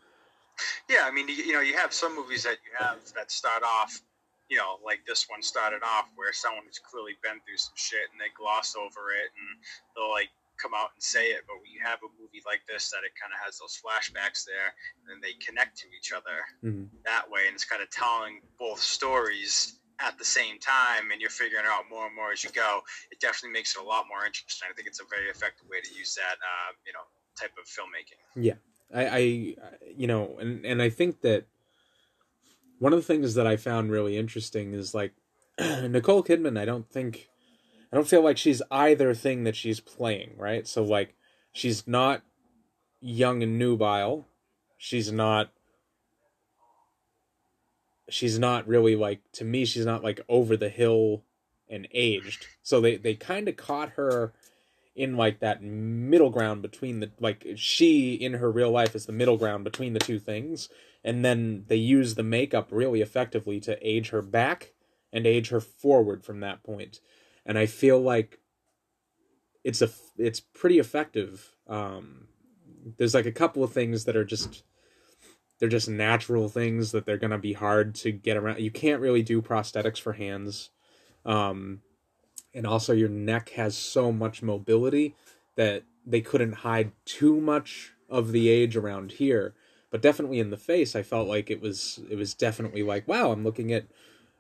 Yeah, I mean, you, you know, you have some movies that you have that start off, you know, like this one started off where someone has clearly been through some shit and they gloss over it and they'll like come out and say it. But when you have a movie like this that it kind of has those flashbacks there and they connect to each other Mhm. that way, and it's kind of telling both stories at the same time, and you're figuring it out more and more as you go. It definitely makes it a lot more interesting. I think it's a very effective way to use that, uh, you know, type of filmmaking. Yeah, I, I you know and and i think that one of the things that i found really interesting is like (clears throat) nicole kidman i don't think i don't feel like she's either thing that she's playing right? So like she's not young and nubile. She's not she's not really like to me she's not like over the hill and aged. So they they kind of caught her in like that middle ground between the like she in her real life is the middle ground between the two things. And then they use the makeup really effectively to age her back and age her forward from that point and i feel like it's a it's pretty effective um there's like a couple of things that are just they're just natural things that they're to be hard to get around. You can't really do prosthetics for hands um and also your neck has so much mobility that they couldn't hide too much of the age around here. But definitely in the face i felt like it was it was definitely like wow i'm looking at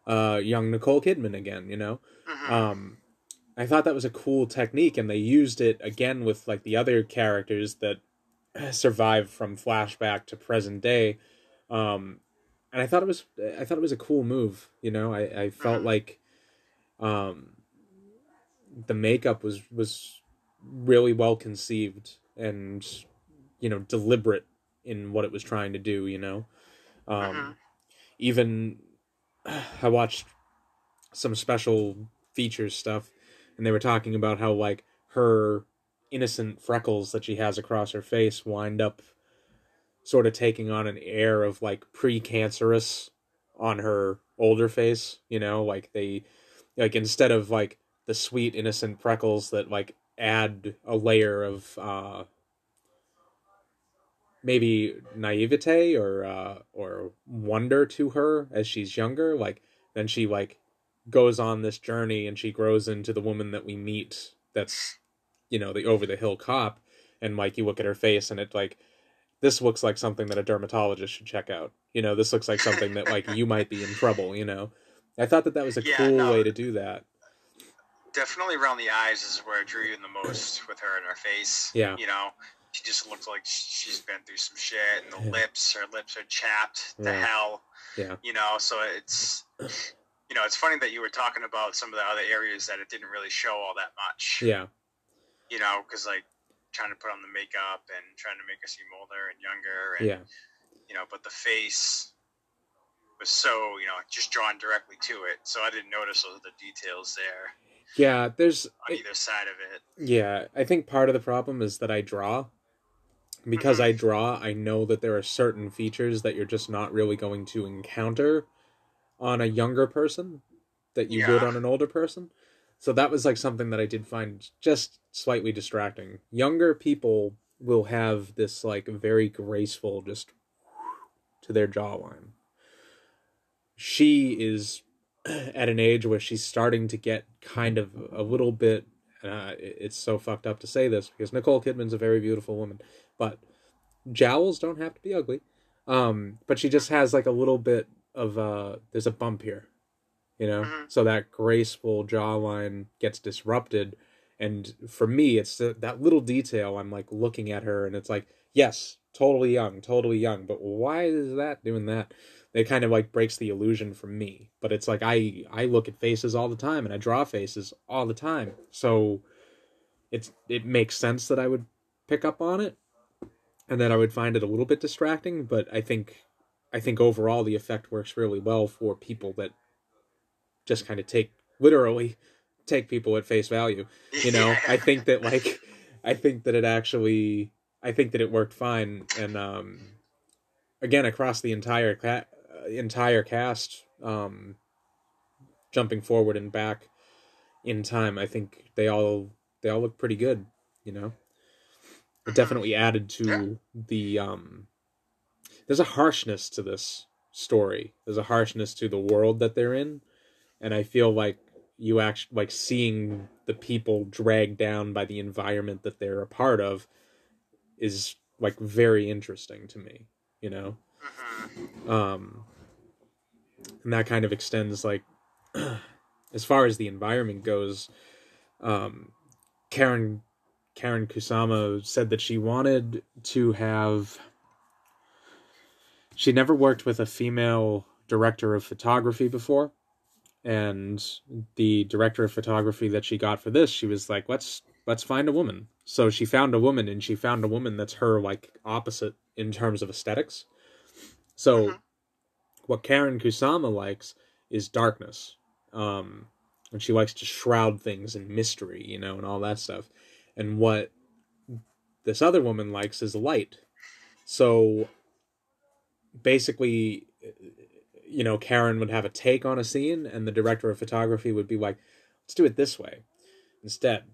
uh young nicole kidman again you know Mhm. um i thought that was a cool technique and they used it again with like the other characters that (clears throat) survived from flashback to present day um and i thought it was i thought it was a cool move you know i i felt Mhm. like um the makeup was was really well conceived and you know deliberate in what it was trying to do you know um Mhm. even i watched some special features stuff and they were talking about how like her innocent freckles that she has across her face wind up sort of taking on an air of like precancerous on her older face you know? Like they like instead of like the sweet innocent freckles that like add a layer of uh maybe naivete or uh or wonder to her as she's younger like then she like goes on this journey and she grows into the woman that we meet that's you know the over the hill cop and like you look at her face and it like this looks like something that a dermatologist should check out you know this looks like something that like you might be in trouble you know i thought that that was a Yeah, cool no. way to do that definitely around the eyes is where I drew you in the most with her and her face. Yeah. You know, she just looks like she's been through some shit, and the Yeah. lips, her lips are chapped to hell. Yeah. You know, so it's you know, it's funny that you were talking about some of the other areas that it didn't really show all that much. Yeah. You know, because like trying to put on the makeup and trying to make her seem older and younger, and Yeah. you know, but the face was so you know just drawn directly to it, so I didn't notice all the details there Yeah. There's on either side of it. Yeah, I think part of the problem is that I draw. Because I draw, I know that there are certain features that you're just not really going to encounter on a younger person that you would on an older person. So that was like something that I did find just slightly distracting. Younger people will have this like very graceful just (sniffs) to their jawline. She is (clears throat) at an age where she's starting to get kind of a little bit uh, it's so fucked up to say this because Nicole Kidman's a very beautiful woman, but jowls don't have to be ugly. Um, but she just has like a little bit of uh, there's a bump here, you know, Mhm. so that graceful jawline gets disrupted. And for me, it's the, that little detail. I'm like looking at her, and it's like, yes, totally young, totally young. But why is that doing that? It kind of like breaks the illusion for me. But it's like I I look at faces all the time, and I draw faces all the time. So it's it makes sense that I would pick up on it, and that I would find it a little bit distracting. But I think I think overall the effect works really well for people that just kind of take literally take people at face value you know (laughs) i think that like i think that it actually i think that it worked fine and um again across the entire ca- uh, entire cast um jumping forward and back in time i think they all they all look pretty good you know it definitely added to the um there's a harshness to this story. There's a harshness to the world that they're in. And i feel like you actually like seeing the people dragged down by the environment that they're a part of is like very interesting to me you know? Mhm. um and that kind of extends like (clears throat) as far as the environment goes um karyn karyn kusama said that she wanted to have she never worked with a female director of photography before. And the director of photography that she got for this she was like let's let's find a woman. So she found a woman and she found a woman that's her like opposite in terms of aesthetics. So Mhm. what karyn kusama likes is darkness um and she likes to shroud things in mystery you know and all that stuff and what this other woman likes is light so basically you know, Karyn would have a take on a scene, and the director of photography would be like, let's do it this way instead.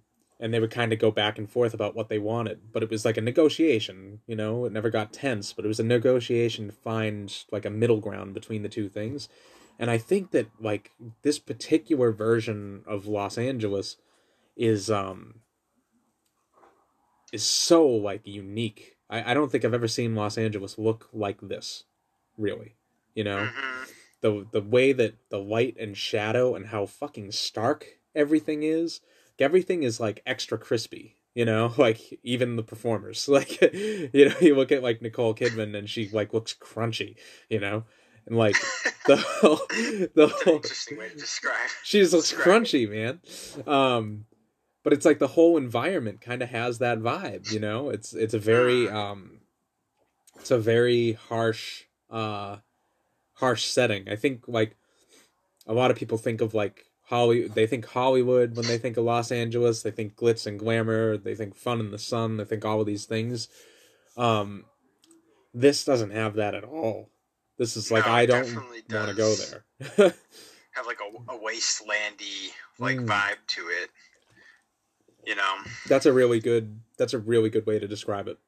And they would kind of go back and forth about what they wanted. But it was like a negotiation, you know, it never got tense, but it was a negotiation to find like a middle ground between the two things. And I think that like this particular version of Los Angeles is um is so like unique. I, I don't think I've ever seen Los Angeles look like this, really. You know? Mhm. the the way that the light and shadow and how fucking stark everything is everything is like extra crispy you know (laughs) like even the performers (laughs) like (laughs) you know you look at like nicole kidman and she like looks crunchy you know and like the whole the whole interesting way to describe. she just looks describe crunchy man um but it's like the whole environment kind of has that vibe you know? It's it's a very um it's a very harsh uh harsh setting. I think like a lot of people think of like holly they think hollywood when they think of los angeles. They think glitz and glamour. They think fun in the sun. They think all of these things. Um this doesn't have that at all. This is like No, i don't want to go there. (laughs) Have like a, a wastelandy like Mm. vibe to it. You know. that's a really good that's a really good way to describe it.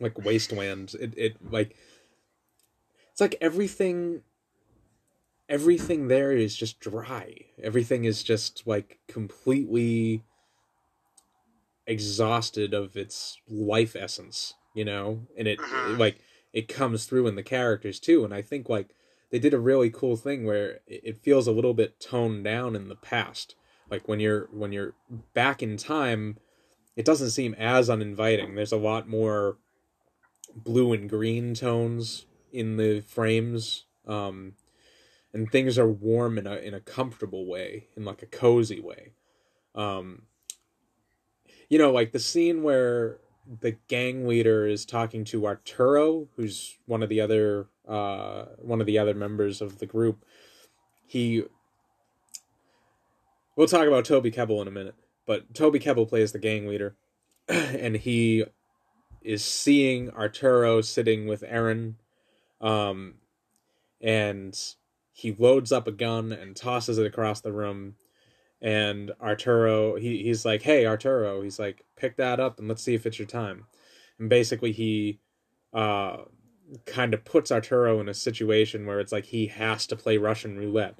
Like wasteland. It, it like it's like everything everything there is just dry. Everything is just like completely exhausted of its life essence you know? And it, it like it comes through in the characters too. And i think like they did a really cool thing where it feels a little bit toned down in the past like when you're when you're back in time it doesn't seem as uninviting there's a lot more blue and green tones in the frames um, and things are warm in a in a comfortable way, in like a cozy way. Um, you know, like the scene where the gang leader is talking to Arturo, who's one of the other uh, one of the other members of the group. He, we'll talk about Toby Kebbell in a minute, but Toby Kebbell plays the gang leader, (clears throat) and he is seeing Arturo sitting with Erin, um, and he loads up a gun and tosses it across the room and Arturo he, he's like, Hey Arturo, he's like, pick that up and let's see if it's your time. And basically he uh kind of puts Arturo in a situation where it's like he has to play Russian roulette.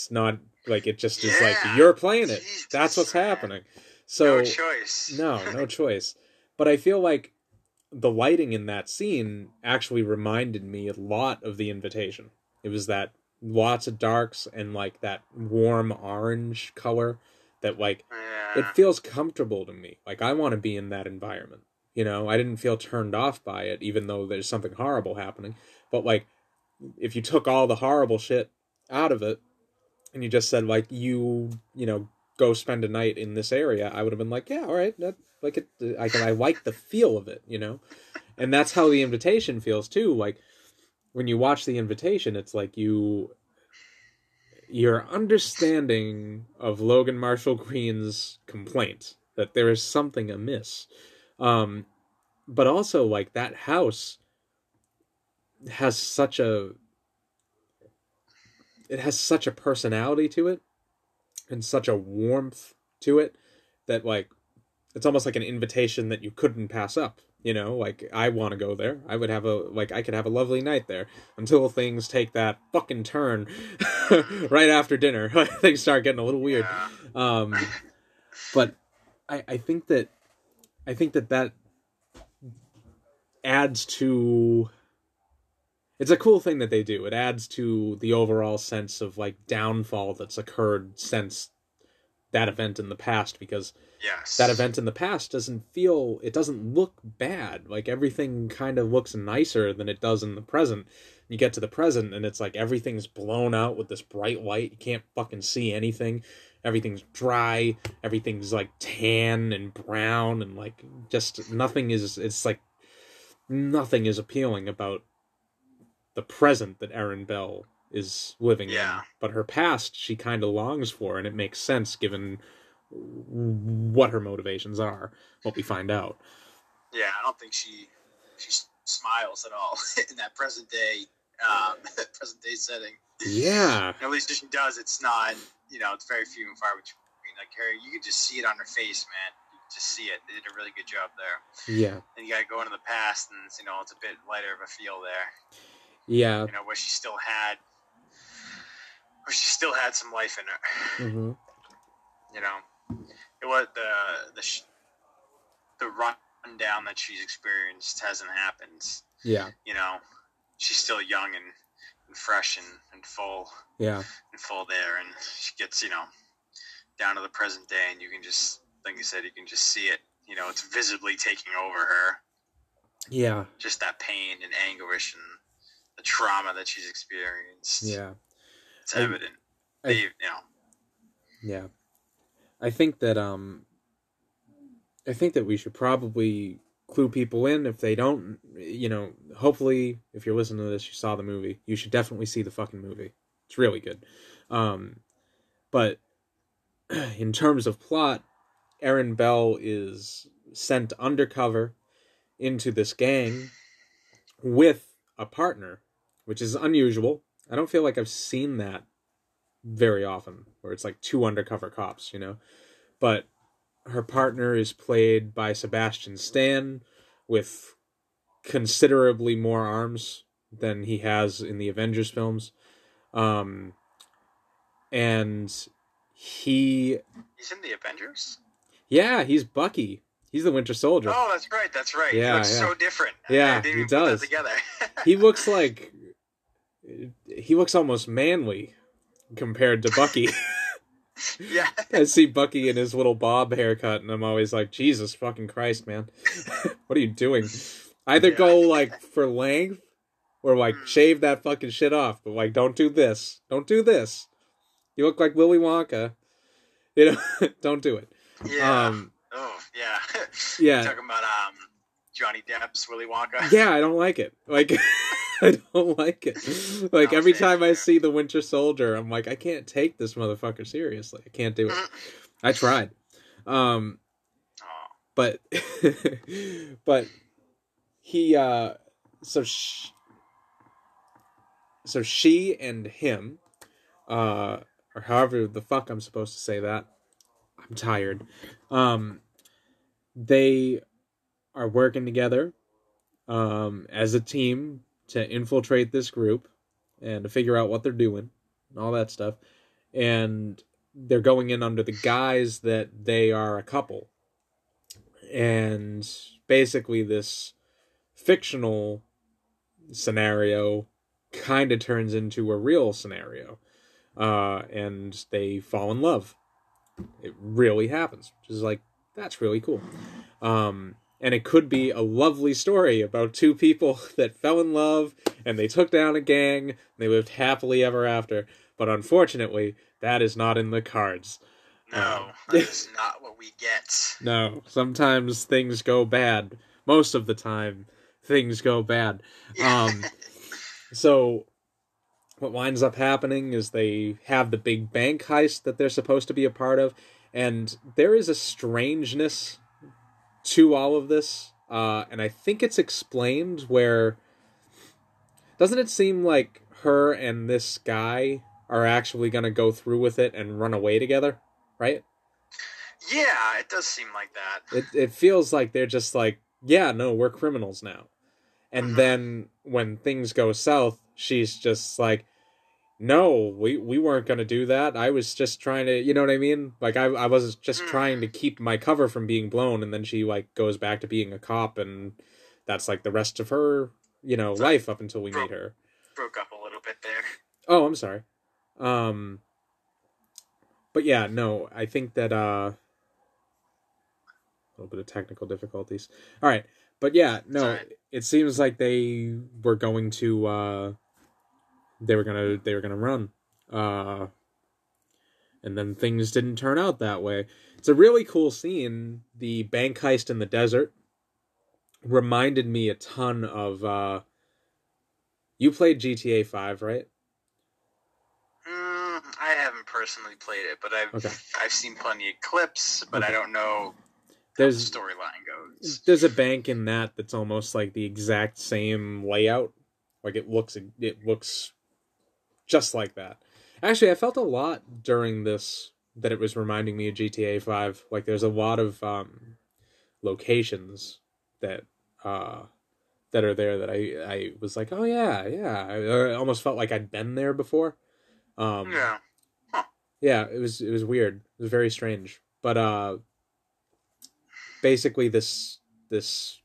It's not like it just is like you're playing it. That's what's man. happening. So no choice. no, no (laughs) choice. But I feel like the lighting in that scene actually reminded me a lot of the invitation. It was that lots of darks and like that warm orange color that like Yeah. it feels comfortable to me. Like I want to be in that environment. You know, I didn't feel turned off by it even though there's something horrible happening. But like if you took all the horrible shit out of it and you just said like you, you know, go spend a night in this area, I would have been like, yeah, all right, that like it I can I like the feel of it, you know? And that's how the invitation feels too. Like when you watch the invitation, it's like you your understanding of Logan Marshall Green's complaint that there is something amiss. Um, but also like that house has such a it has such a personality to it and such a warmth to it that like it's almost like an invitation that you couldn't pass up you know? Like i want to go there. I would have a like i could have a lovely night there until things take that fucking turn (laughs) right after dinner. (laughs) Things start getting a little weird. Um but i i think that i think that that adds to it's a cool thing that they do. It adds to the overall sense of like downfall that's occurred since that event in the past because Yes. that event in the past doesn't feel it doesn't look bad. Like everything kind of looks nicer than it does in the present. You get to the present and it's like everything's blown out with this bright light. You can't fucking see anything. Everything's dry. Everything's like tan and brown and like just nothing is it's like nothing is appealing about the present that Erin Bell is living Yeah. in but her past she kind of longs for and it makes sense given what her motivations are what we find out Yeah, I don't think she she smiles at all (laughs) in that present day um, (laughs) present day setting. yeah (laughs) At least if she does, it's not. You know, it's very few and far between. Like her, you can just see it on her face, man. You can just see it. They did a really good job there. yeah And you got to go into the past, and you know, it's a bit lighter of a feel there. Yeah You know, where she still had, where she still had some life in her. hmm (laughs) you know, it was the the sh- the rundown that she's experienced hasn't happened. yeah You know, she's still young and, and fresh and, and full yeah and full there, and she gets you know down to the present day, and you can just like you said, you can just see it. You know, it's visibly taking over her. yeah Just that pain and anguish and the trauma that she's experienced. yeah it's I- evident. I- they, you know, Yeah. I think that um I think that we should probably clue people in if they don't you know, hopefully if you're listening to this you saw the movie. You should definitely see the fucking movie. It's really good. Um but (clears throat) in terms of plot, Erin Bell is sent undercover into this gang with a partner, which is unusual. I don't feel like I've seen that very often where it's like two undercover cops you know but her partner is played by sebastian stan with considerably more arms than he has in the avengers films um and he he's in the Avengers. yeah he's bucky he's the winter soldier Oh, that's right. That's right. Yeah, he looks yeah. so different. Yeah, he even put that does. together. (laughs) he looks like he looks almost manly compared to bucky (laughs) yeah. I see Bucky in his little bob haircut, and I'm always like, Jesus fucking Christ, man, (laughs) what are you doing? Either Yeah. go like for length, or like shave that fucking shit off, but like don't do this, don't do this. You look like Willy Wonka, you know. (laughs) don't do it. Yeah. Um, oh, yeah. yeah. Talking about um, Johnny Depp's Willy Wonka. yeah, I don't like it. Like, (laughs) I don't like it. Like every time I see the Winter Soldier, I'm like, I can't take this motherfucker seriously. I can't do it. I tried, um, but (laughs) but he uh, so sh- so she and him, uh, or however the fuck I'm supposed to say that. I'm tired. Um, they are working together um, as a team to infiltrate this group and to figure out what they're doing and all that stuff. And they're going in under the guise that they are a couple. And basically, this fictional scenario kind of turns into a real scenario. Uh, and they fall in love. It really happens, which is like, that's really cool. Um, and it could be a lovely story about two people (laughs) that fell in love and they took down a gang and they lived happily ever after. But unfortunately, that is not in the cards. no, Um, that's (laughs) not what we get. No, sometimes things go bad. Most of the time, things go bad. Um, (laughs) so, what winds up happening is they have the big bank heist that they're supposed to be a part of, and there is a strangeness to all of this. Uh, and I think it's explained where. Doesn't it seem like her and this guy are actually going to go through with it and run away together? Right? Yeah, it does seem like that. it it feels like they're just like, yeah, no, we're criminals now. And Mhm. then when things go south, she's just like, no, we we weren't gonna do that. I was just trying to, you know what I mean? Like I I was just Mhm. trying to keep my cover from being blown, and then she like goes back to being a cop, and that's like the rest of her, you know, So- life up until we meet her. Broke up a little bit there. Oh, I'm sorry. Um but yeah, no, I think that uh a little bit of technical difficulties. All right. But yeah, no, Sorry. it seems like they were going to uh they were going to they were to run. Uh and then things didn't turn out that way. It's a really cool scene. The bank heist in the desert reminded me a ton of uh you played GTA 5, right? Mm, I haven't personally played it, but I've Okay. I've seen plenty of clips, but I don't know how There's the storyline goes. there's a bank in that that's almost like the exact same layout. Like it looks it looks just like that. Actually, I felt a lot during this that it was reminding me of GTA 5. Like there's a lot of um locations that uh that are there that I I was like, "Oh yeah, yeah." I, I almost felt like I'd been there before. Um Yeah. yeah it was it was weird it was very strange but uh basically this this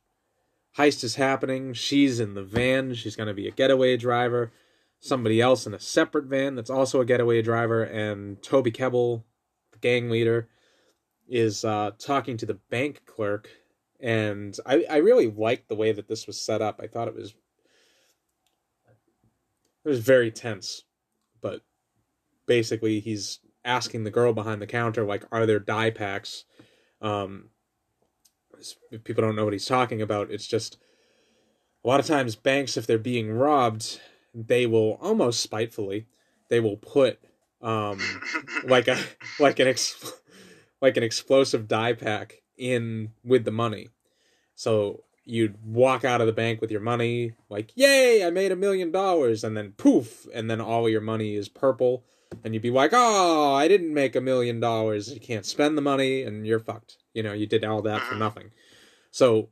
heist is happening she's in the van she's going to be a getaway driver somebody else in a separate van that's also a getaway driver and toby kebbell the gang leader is uh talking to the bank clerk and i i really liked the way that this was set up. I thought it was it was very tense but basically he's asking the girl behind the counter like are there dye packs? Um if people don't know what he's talking about it's just a lot of times banks if they're being robbed they will almost spitefully they will put um (laughs) like a like an ex, like an explosive dye pack in with the money. So you'd walk out of the bank with your money like yay i made a million dollars and then poof and then all your money is purple and you'd be like oh i didn't make a million dollars you can't spend the money and you're fucked. You know you did all that for nothing. So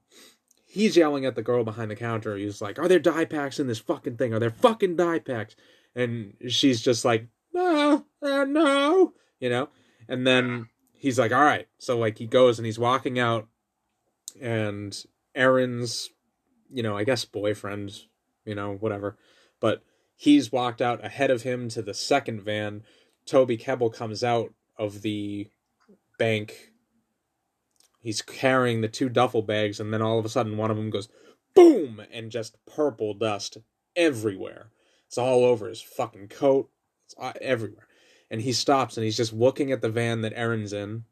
he's yelling at the girl behind the counter he's like are there dye packs in this fucking thing are there fucking dye packs and she's just like no uh, no you know and then he's like all right so like he goes and he's walking out and Erin's, you know, I guess boyfriend, you know, whatever. But he's walked out ahead of him to the second van. Toby Kebbell comes out of the bank. He's carrying the two duffel bags, and then all of a sudden, one of them goes boom and just purple dust everywhere. It's all over his fucking coat. It's uh, everywhere. And he stops and he's just looking at the van that Erin's in. And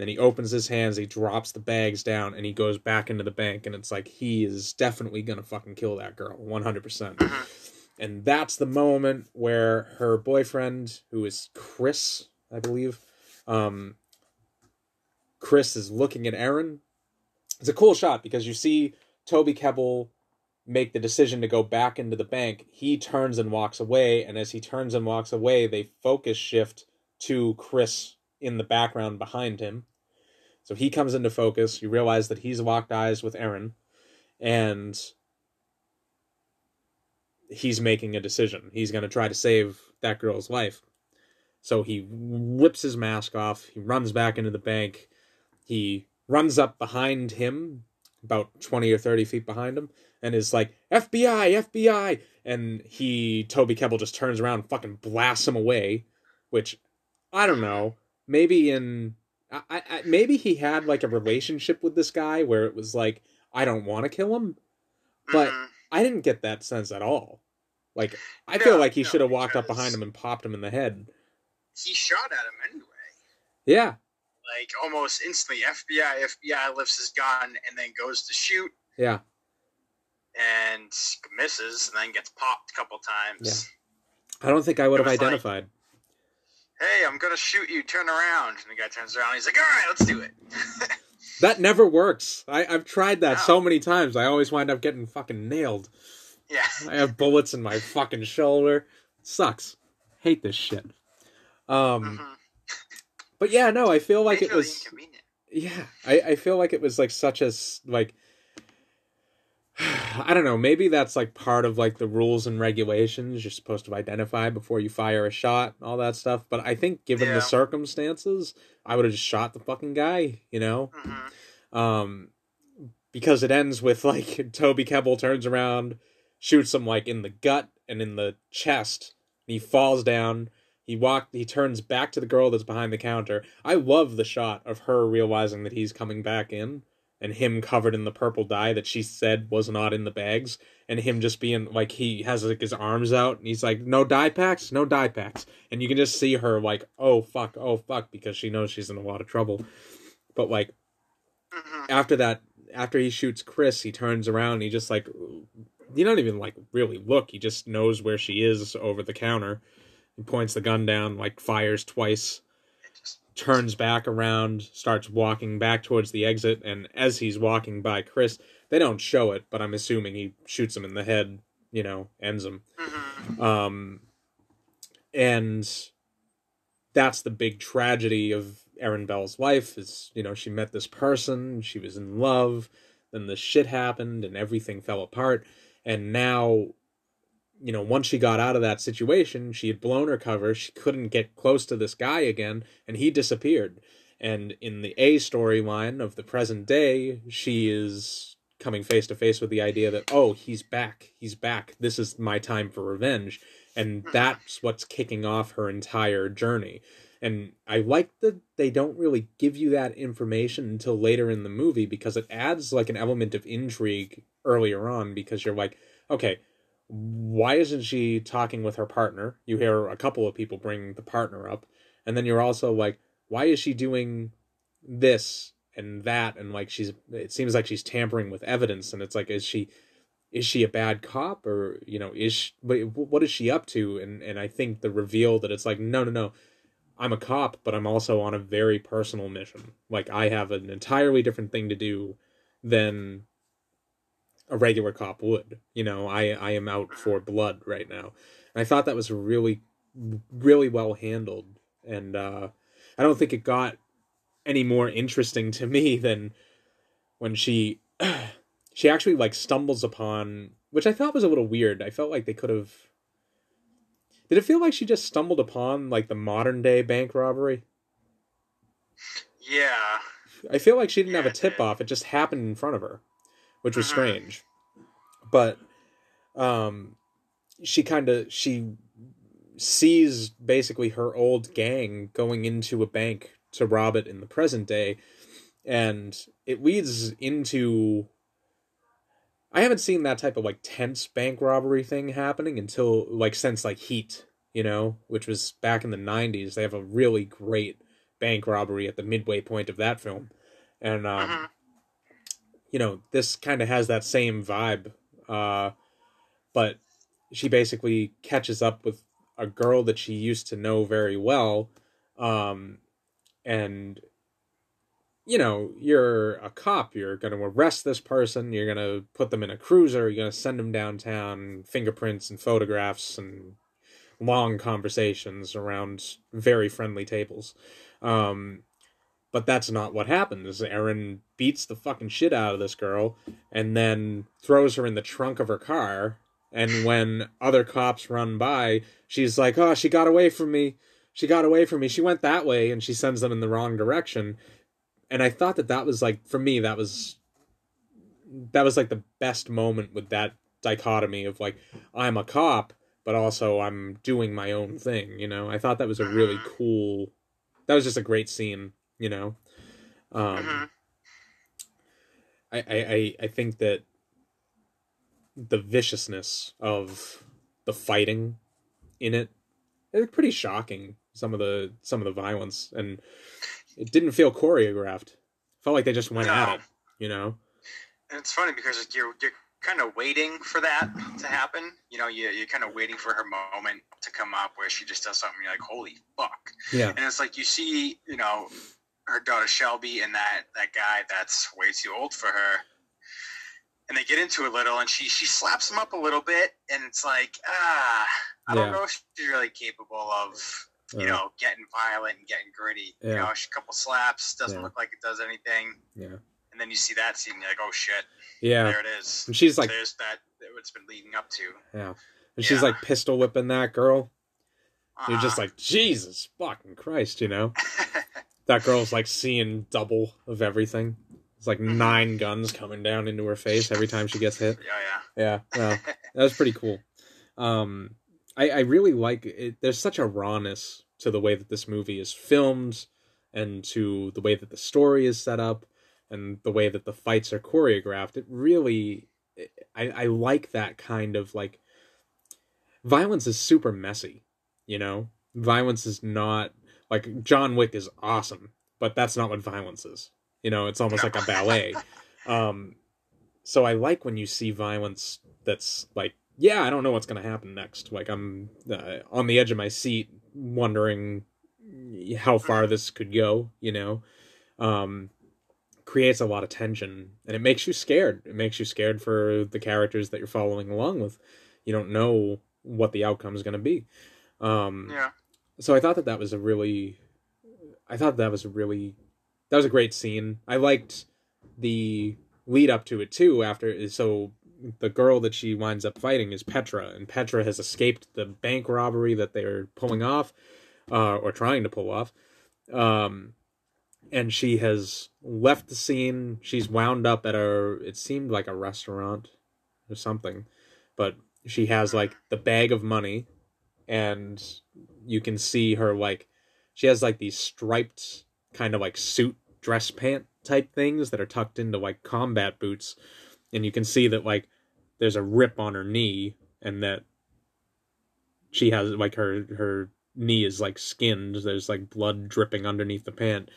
then he opens his hands, he drops the bags down, and he goes back into the bank. And it's like he is definitely gonna fucking kill that girl, one hundred percent. (clears throat) And that's the moment where her boyfriend, who is Chris, I believe, um, Chris is looking at Erin. It's a cool shot because you see Toby Kebbell make the decision to go back into the bank. He turns and walks away, and as he turns and walks away, they focus shift to Chris in the background behind him. So he comes into focus. You realize that he's locked eyes with Erin, and he's making a decision. He's going to try to save that girl's life. So he rips his mask off. He runs back into the bank. He runs up behind him, about 20 or 30 feet behind him, and is like, FBI, FBI. And he, Toby Kebbell, just turns around and fucking blasts him away, which I don't know. Maybe in. I, I, maybe he had like a relationship with this guy where it was like, I don't want to kill him, but Mhm. I didn't get that sense at all. Like, I No, feel like he no, should have walked up behind him and popped him in the head. He shot at him anyway. Yeah, Like almost instantly, FBI, FBI lifts his gun and then goes to shoot yeah. and misses and then gets popped a couple times. Yeah. I don't think I would have was like- identified. Hey, I'm gonna shoot you. Turn around. And the guy turns around. He's like, "All right, let's do it." (laughs) That never works. I, I've tried that No. so many times. I always wind up getting fucking nailed. yeah. (laughs) I have bullets in my fucking shoulder. sucks. Hate this shit. Um, Mhm. But yeah, no, I feel like it was. yeah I, I feel like it was like such a like (sighs) i don't know maybe that's like part of like the rules and regulations you're supposed to identify before you fire a shot all that stuff but i think given Yeah. the circumstances i would have just shot the fucking guy you know Mhm. um because it ends with like (laughs) toby kebbell turns around shoots him like in the gut and in the chest and he falls down he walk he turns back to the girl that's behind the counter. I love the shot of her realizing that he's coming back in and him covered in the purple dye that she said was not in the bags and him just being like he has like his arms out and he's like no dye packs no dye packs. And you can just see her like oh fuck oh fuck because she knows she's in a lot of trouble. But like Mhm. after that after he shoots chris he turns around and he just like you don't even like really look he just knows where she is over the counter he points the gun down like fires twice turns back around starts walking back towards the exit and as he's walking by chris they don't show it but i'm assuming he shoots him in the head you know ends him Mhm. um and that's the big tragedy of Erin Bell's life is you know she met this person she was in love then the shit happened and everything fell apart and now you know once she got out of that situation she had blown her cover she couldn't get close to this guy again and he disappeared. And in the A storyline of the present day she is coming face to face with the idea that oh he's back he's back this is my time for revenge. And hmm. that's what's kicking off her entire journey. And i like that they don't really give you that information until later in the movie because it adds like an element of intrigue earlier on because you're like okay why isn't she talking with her partner? You hear a couple of people bring the partner up and then you're also like why is she doing this and that? And like she's it seems like she's tampering with evidence and it's like is she is she a bad cop? Or you know is she, what is she up to? And and i think the reveal that it's like no no no i'm a cop but i'm also on a very personal mission. Like i have an entirely different thing to do than a regular cop would you know i i am out for blood right now and i thought that was really really well handled and uh i don't think it got any more interesting to me than when she (clears throat) she actually like stumbles upon which I thought was a little weird. I felt like they could have Did it feel like she just stumbled upon like the modern day bank robbery? Yeah. I feel like she didn't have a tip off. It just happened in front of her, which was Mhm. strange. But um she kind of she sees basically her old gang going into a bank to rob it in the present day and it leads into I haven't seen that type of like tense bank robbery thing happening until like since like Heat, you know, which was back in the 90s. They have a really great bank robbery at the midway point of that film. And um Mhm. You know, this kind of has that same vibe. Uh but she basically catches up with a girl that she used to know very well um and you know you're a cop you're going to arrest this person you're going to put them in a cruiser you're going to send them downtown fingerprints and photographs and long conversations around very friendly tables um but that's not what happens Erin beats the fucking shit out of this girl and then throws her in the trunk of her car. And when other cops run by she's like oh she got away from me. She got away from me. She went that way and she sends them in the wrong direction. And i thought that that was like for me that was that was like the best moment with that dichotomy of like i'm a cop but also i'm doing my own thing you know? I thought that was a really cool that was just a great scene you know um Mhm. I, I I think that the viciousness of the fighting in it it's pretty shocking some of the some of the violence and it didn't feel choreographed felt like they just went at it you know And it's funny because you're you're kind of waiting for that to happen. You know, you you're kind of waiting for her moment to come up where she just does something. You're like, holy fuck! yeah And it's like you see, you know, her daughter Shelby and that that guy that's way too old for her. And they get into a little, and she she slaps him up a little bit, and it's like, ah, I don't know if she's really capable of, you know, getting violent and getting gritty. You Yeah. know, she, a couple slaps doesn't Yeah. look like it does anything, yeah and then you see that scene, you're like, oh shit, yeah there it is. and she's like There's that what's been leading up to. yeah and she's Yeah. like pistol whipping that girl you're just Uh-huh. like jesus fucking christ you know (laughs) that girl's like seeing double of everything. It's like Mhm. nine guns coming down into her face every time she gets hit. Yeah, yeah. yeah well, (laughs) that was pretty cool. Um i i really like it. There's such a rawness to the way that this movie is filmed and to the way that the story is set up and the way that the fights are choreographed. It really i i like that kind of like violence is super messy you know? Violence is not like john wick is awesome but that's not what violence is. You know it's almost like a ballet. (laughs) Um so i like when you see violence that's like yeah i don't know what's going to happen next. Like i'm uh, on the edge of my seat wondering how far this could go you know? Um creates a lot of tension and it makes you scared. It makes you scared for the characters that you're following along with. You don't know what the outcome is going to be. Um Yeah. So I thought that that was a really, I thought that was a really, that was a great scene. I liked the lead up to it too. After so the girl that she winds up fighting is Petra, and Petra has escaped the bank robbery that they're pulling off, uh, or trying to pull off. Um, and she has left the scene. She's wound up at a, it seemed like a restaurant or something, but she has like the bag of money and you can see her like she has like these striped kind of like suit dress pant type things that are tucked into like combat boots and you can see that like there's a rip on her knee and that she has like her her knee is like skinned there's like blood dripping underneath the pant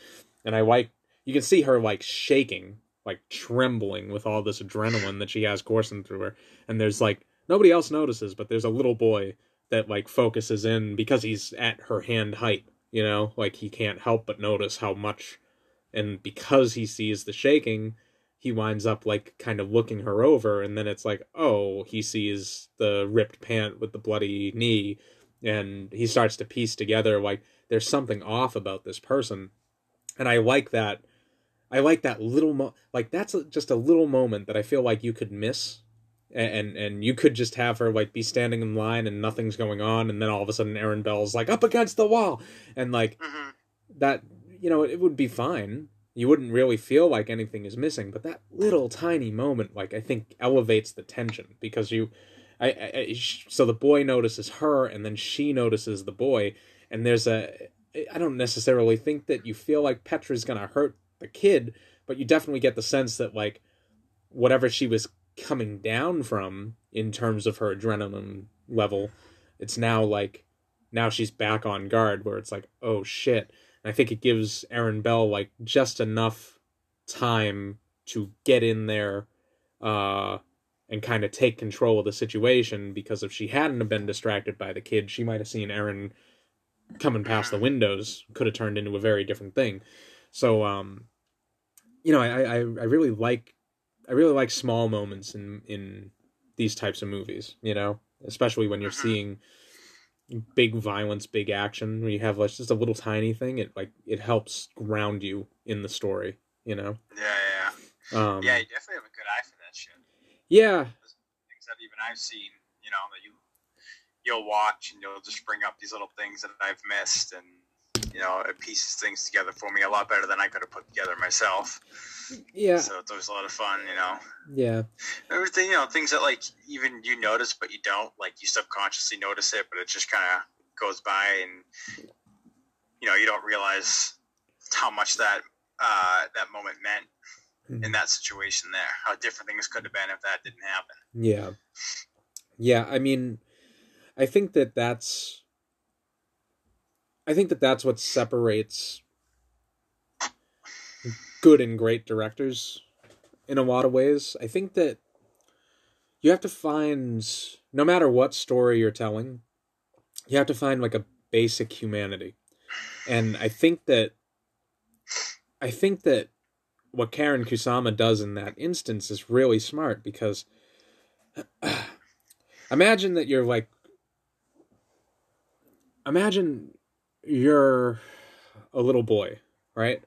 and i like you can see her like shaking like trembling with all this adrenaline that she has coursing through her and there's like nobody else notices but there's a little boy that like focuses in because he's at her hand height you know? Like he can't help but notice how much and because he sees the shaking he winds up like kind of looking her over and then it's like oh he sees the ripped pant with the bloody knee and he starts to piece together like there's something off about this person. And i like that i like that little mo like that's just a little moment that i feel like you could miss and and you could just have her like be standing in line and nothing's going on and then all of a sudden Erin Bell's like up against the wall! And like hmm that you know it would be fine. You wouldn't really feel like anything is missing but that little tiny moment like I think elevates the tension because you I, I I- so the boy notices her and then she notices the boy and there's a I don't necessarily think that you feel like Petra's going to hurt the kid but you definitely get the sense that like whatever she was coming down from in terms of her adrenaline level. It's now like now she's back on guard where it's like, oh shit. And I think it gives Erin Bell like just enough time to get in there uh and kind of take control of the situation because if she hadn't have been distracted by the kid, she might have seen Erin coming past the windows, could have turned into a very different thing. So um you know, I, I, I really like I really like small moments in in these types of movies, you know, especially when you're Mhm. seeing big violence, big action. When you have like just a little tiny thing, it like it helps ground you in the story, you know. Yeah, yeah, Um, yeah. You definitely have a good eye for that shit. yeah, Things that even I've seen, you know, that you you'll watch and you'll just bring up these little things that I've missed, and you know, it pieces things together for me a lot better than I could have put together myself. yeah, So it was a lot of fun, you know. yeah, Everything, you know, things that like even you notice but you don't, like you subconsciously notice it, but it just kind of goes by, and you know, you don't realize how much that uh, that moment meant in that situation there. How different things could have been if that didn't happen. yeah, yeah. I mean, I think that that's. I think that that's what separates good and great directors in a lot of ways. I think that you have to find no matter what story you're telling, you have to find like a basic humanity. And I think that I think that what Karyn Kusama does in that instance is really smart because (clears throat) imagine that you're like imagine you're a little boy, right?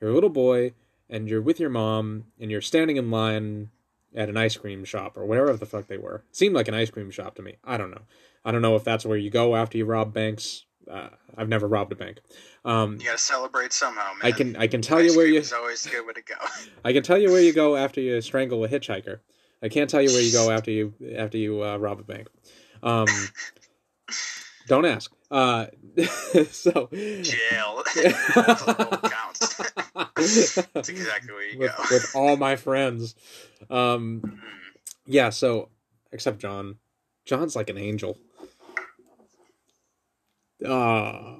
You're a little boy and you're with your mom and you're standing in line at an ice cream shop or whatever the fuck they were. It seemed like an ice cream shop to me. I don't know. I don't know if that's where you go after you rob banks. Uh, I've never robbed a bank. Um, You got to celebrate somehow, man. I can I can tell Ice you where you is always a good way to go. (laughs) I can tell you where you go (laughs) after you strangle a hitchhiker. I can't tell you where you go after you after you uh, rob a bank. Um, (laughs) don't ask. Uh, (laughs) so Jail. (laughs) That's counts. That's exactly where you with, go. with all my friends. Um, Mm. yeah. So except John. John's like an angel. Ah,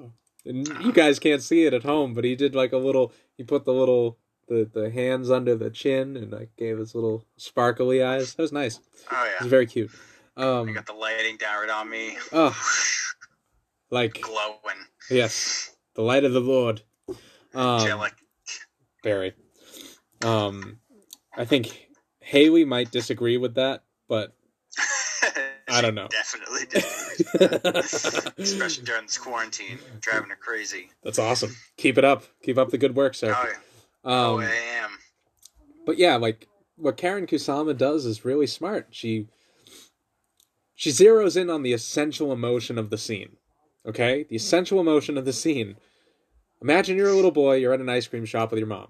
and you guys can't see it at home, but he did like a little. He put the little the the hands under the chin and like gave his little sparkly eyes. That was nice. Oh It yeah. was very cute. I Um, got the lighting down right on me, oh, (laughs) like glowing, yes, the light of the Lord. Um, angelic. very. Um, I think Haley might disagree with that, but (laughs) I don't know. Definitely (laughs) did. Especially during this quarantine, driving her crazy. That's awesome. Keep it up. Keep up the good work, sir. Oh, yeah. oh, Um, I am. but yeah, like what Karyn Kusama does is really smart. She she zeroes in on the essential emotion of the scene. Okay? The essential emotion of the scene. Imagine you're a little boy, you're at an ice cream shop with your mom.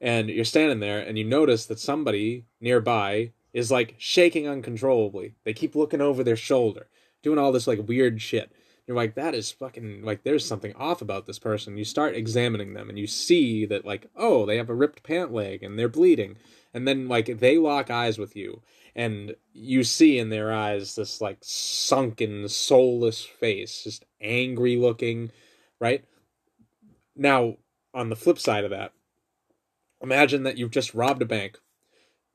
And you're standing there and you notice that somebody nearby is like shaking uncontrollably. They keep looking over their shoulder, doing all this like weird shit. You're like, that is fucking like there's something off about this person. You start examining them and you see that like, oh, they have a ripped pant leg and they're bleeding. And then like they lock eyes with you and you see in their eyes this like sunken, soulless face, just angry looking, right? Now, on the flip side of that, imagine that you've just robbed a bank.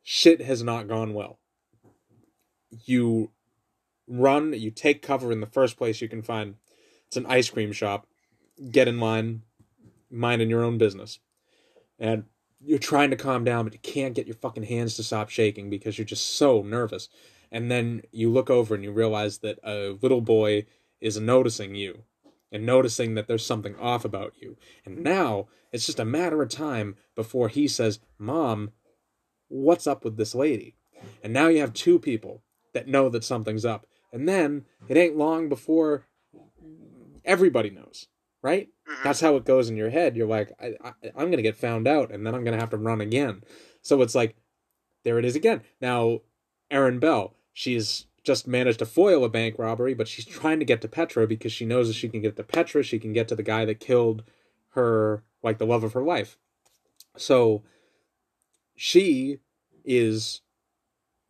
Shit has not gone well. You run, you take cover in the first place you can find. It's an ice cream shop. Get in line, minding your own business. And you're trying to calm down, but you can't get your fucking hands to stop shaking because you're just so nervous. And then you look over and you realize that a little boy is noticing you and noticing that there's something off about you. And now it's just a matter of time before he says, Mom, what's up with this lady? And now you have two people that know that something's up. And then it ain't long before everybody knows, right? Mhm. That's how it goes in your head. You're like, I, I, I'm going to get found out and then I'm going to have to run again. So it's like, there it is again. Now, Erin Bell, she's just managed to foil a bank robbery, but she's trying to get to Petra because she knows if she can get to Petra, she can get to the guy that killed her, like the love of her life. So she is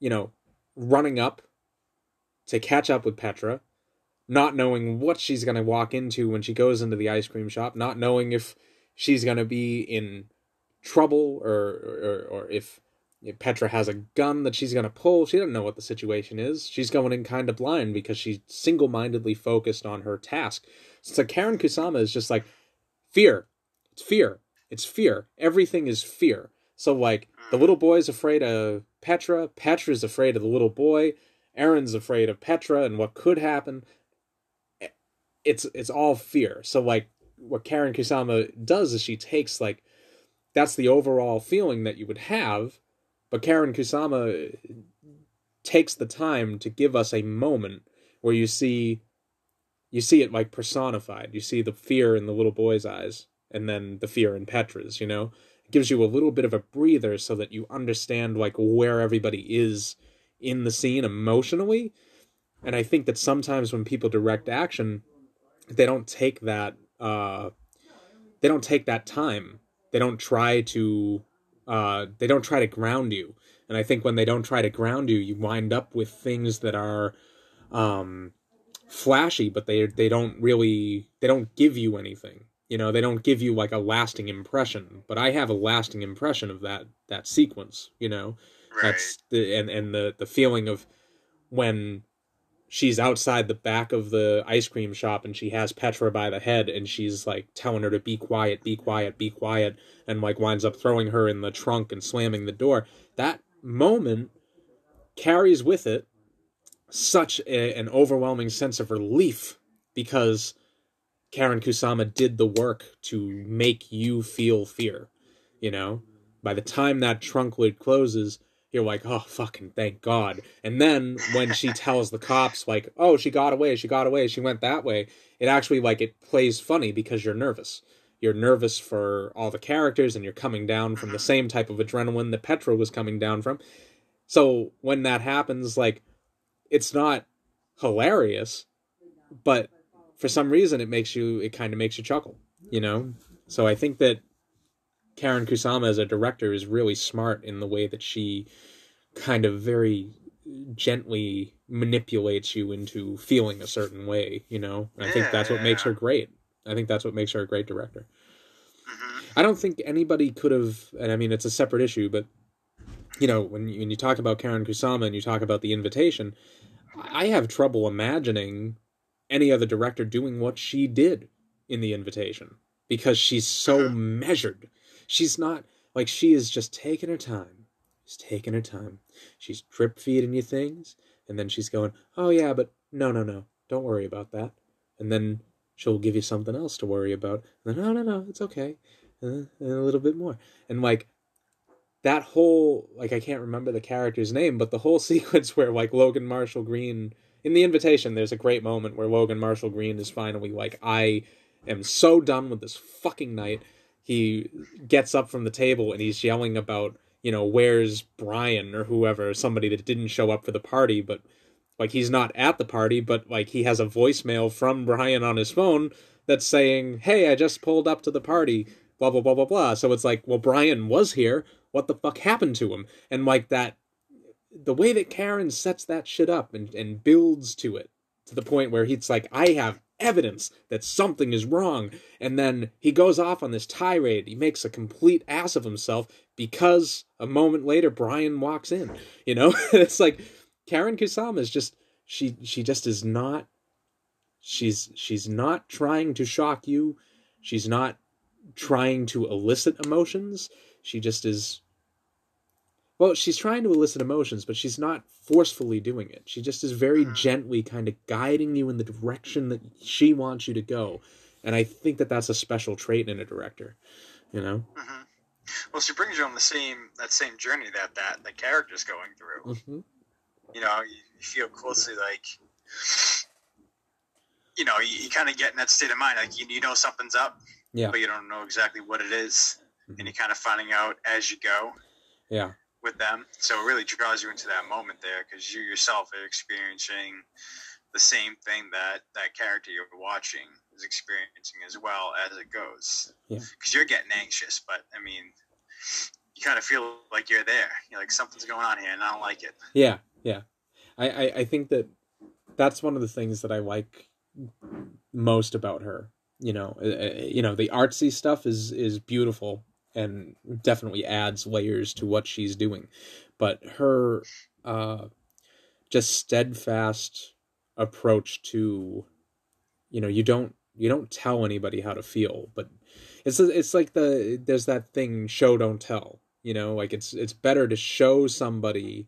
you know, running up to catch up with Petra, not knowing what she's going to walk into when she goes into the ice cream shop, not knowing if she's going to be in trouble or, or, or if, Petra has a gun that she's going to pull. She doesn't know what the situation is. She's going in kind of blind because she's single mindedly focused on her task. So Karyn Kusama is just like, fear. It's fear. It's fear. Everything is fear. So, like, the little boy's afraid of Petra. Petra's afraid of the little boy. Erin's afraid of Petra and what could happen. It's it's all fear. So like what Karyn Kusama does is she takes like that's the overall feeling that you would have, but Karyn Kusama takes the time to give us a moment where you see you see it like personified. You see the fear in the little boy's eyes and then the fear in Petra's, you know? It gives you a little bit of a breather so that you understand like where everybody is in the scene emotionally. And I think that sometimes when people direct action, they don't take that uh, they don't take that time. They don't try to uh, they don't try to ground you. And I think when they don't try to ground you, you wind up with things that are um, flashy, but they they don't really they don't give you anything. You know, they don't give you like a lasting impression. But I have a lasting impression of that that sequence. You know, Right. that's the and and the the feeling of when she's outside the back of the ice cream shop and she has Petra by the head and she's like telling her to be quiet, be quiet, be quiet, and like winds up throwing her in the trunk and slamming the door. That moment carries with it such a, an overwhelming sense of relief because Karyn Kusama did the work to make you feel fear. You know, by the time that trunk lid closes, you're like, oh, fucking thank God. And then when she (laughs) tells the cops, like, oh, she got away, she got away, she went that way, it actually, like, it plays funny because you're nervous. You're nervous for all the characters and you're coming down from the (clears throat) same type of adrenaline that Petra was coming down from. So when that happens, like, it's not hilarious, but for some reason it makes you, it kind of makes you chuckle, you know? So I think that Karyn Kusama as a director is really smart in the way that she kind of very gently manipulates you into feeling a certain way, you know? And I think that's what makes her great. I think that's what makes her a great director. Mhm. I don't think anybody could have, and I mean, it's a separate issue, but you know, when you, when you talk about Karyn Kusama and you talk about the invitation, I have trouble imagining any other director doing what she did in the invitation because she's so measured. She's not like she is just taking her time. She's taking her time. She's drip feeding you things, and then she's going, "Oh yeah, but no, no, no, don't worry about that." And then she'll give you something else to worry about. And then, no, no, no, it's okay, and a little bit more, and like that whole like I can't remember the character's name, but the whole (laughs) sequence where like Logan Marshall Green in the invitation, there's a great moment where Logan Marshall Green is finally like, I am so done with this fucking night. He gets up from the table and he's yelling about, you know, where's Brian or whoever, somebody that didn't show up for the party, but like he's not at the party, but like he has a voicemail from Brian on his phone that's saying, Hey, I just pulled up to the party, blah blah blah blah blah. So it's like, well, Brian was here. What the fuck happened to him? And like that the way that Karyn sets that shit up and, and builds to it to the point where he's like, I have evidence that something is wrong. And then he goes off on this tirade. He makes a complete ass of himself because a moment later Brian walks in. You know? (laughs) it's like Karyn Kusama is just she she just is not she's she's not trying to shock you. She's not trying to elicit emotions. She just is well, she's trying to elicit emotions, but she's not forcefully doing it. She just is very gently kind of guiding you in the direction that she wants you to go. And I think that that's a special trait in a director, you know? hmm Well, she brings you on the same that same journey that that the character's going through. hmm You know, you, you feel closely like, you know, you, you kind of get in that state of mind, like you, you know something's up, Yeah. but you don't know exactly what it is, and you're kind of finding out as you go Yeah. With them. So it really draws you into that moment there because you yourself are experiencing the same thing that that character you're watching is experiencing as well as it goes. Yeah. Because you're getting anxious, but I mean, you kind of feel like you're there. You're like something's going on here, and I don't like it. Yeah, yeah. I, I, I think that that's one of the things that I like most about her. You know, uh, uh, you know, the artsy stuff is is beautiful and definitely adds layers to what she's doing, but her uh, just steadfast approach to, you know, you don't you don't tell anybody how to feel, but it's it's like the there's that thing show don't tell. You know, like it's it's better to show somebody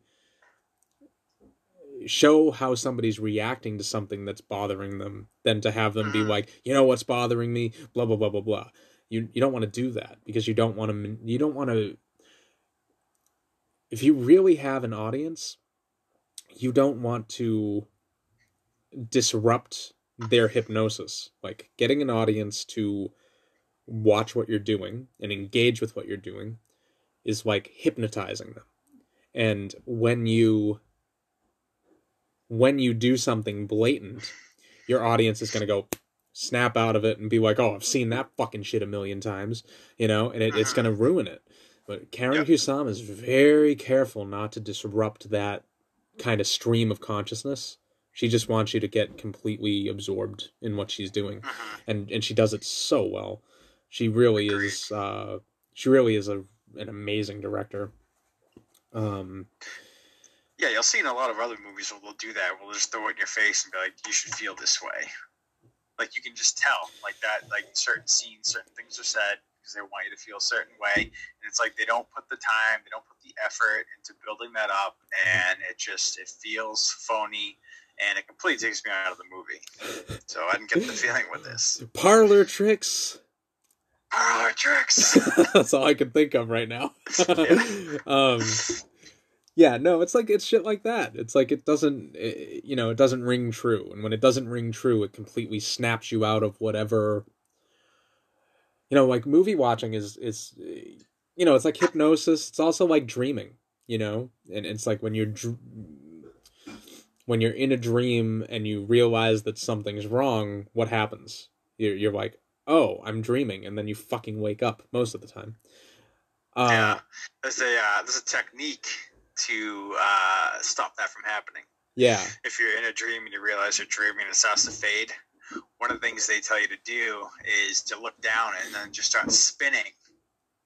show how somebody's reacting to something that's bothering them than to have them be like, you know what's bothering me, blah blah blah blah blah. You you don't want to do that because you don't want to you don't want to if you really have an audience, you don't want to disrupt their hypnosis. Like getting an audience to watch what you're doing and engage with what you're doing is like hypnotizing them. And when you when you do something blatant, your audience is going to go snap out of it and be like, "Oh, I've seen that fucking shit a million times," you know, and it, it's going to ruin it. But Karyn Yep. Kusama is very careful not to disrupt that kind of stream of consciousness. She just wants you to get completely absorbed in what she's doing, Mhm. and and she does it so well. She really Agreed. is. Uh, she really is a an amazing director. Um, Yeah, you'll see in a lot of other movies where they'll do that. We'll just throw it in your face and be like, "You should feel this way." Like you can just tell, like that, like certain scenes, certain things are said because they want you to feel a certain way, and it's like they don't put the time, they don't put the effort into building that up, and it just it feels phony, and it completely takes me out of the movie. So I didn't get the feeling with this. (laughs) parlor tricks. Parlor tricks. (laughs) That's all I can think of right now. (laughs) um, yeah, no, it's like it's shit like that. It's like it doesn't, eh, you know, it doesn't ring true, and when it doesn't ring true, it completely snaps you out of whatever. You know, like movie watching is is, you know, it's like hypnosis. It's also like dreaming, you know, and it's like when you're. Dr- when you're in a dream and you realize that something's wrong, what happens? You're, you're like, oh, I'm dreaming, and then you fucking wake up most of the time. Uh, yeah, there's a uh, there's a technique to uh, stop that from happening. yeah, if you're in a dream and you realize you're dreaming and it starts to fade, one of the things they tell you to do is to look down and then just start spinning.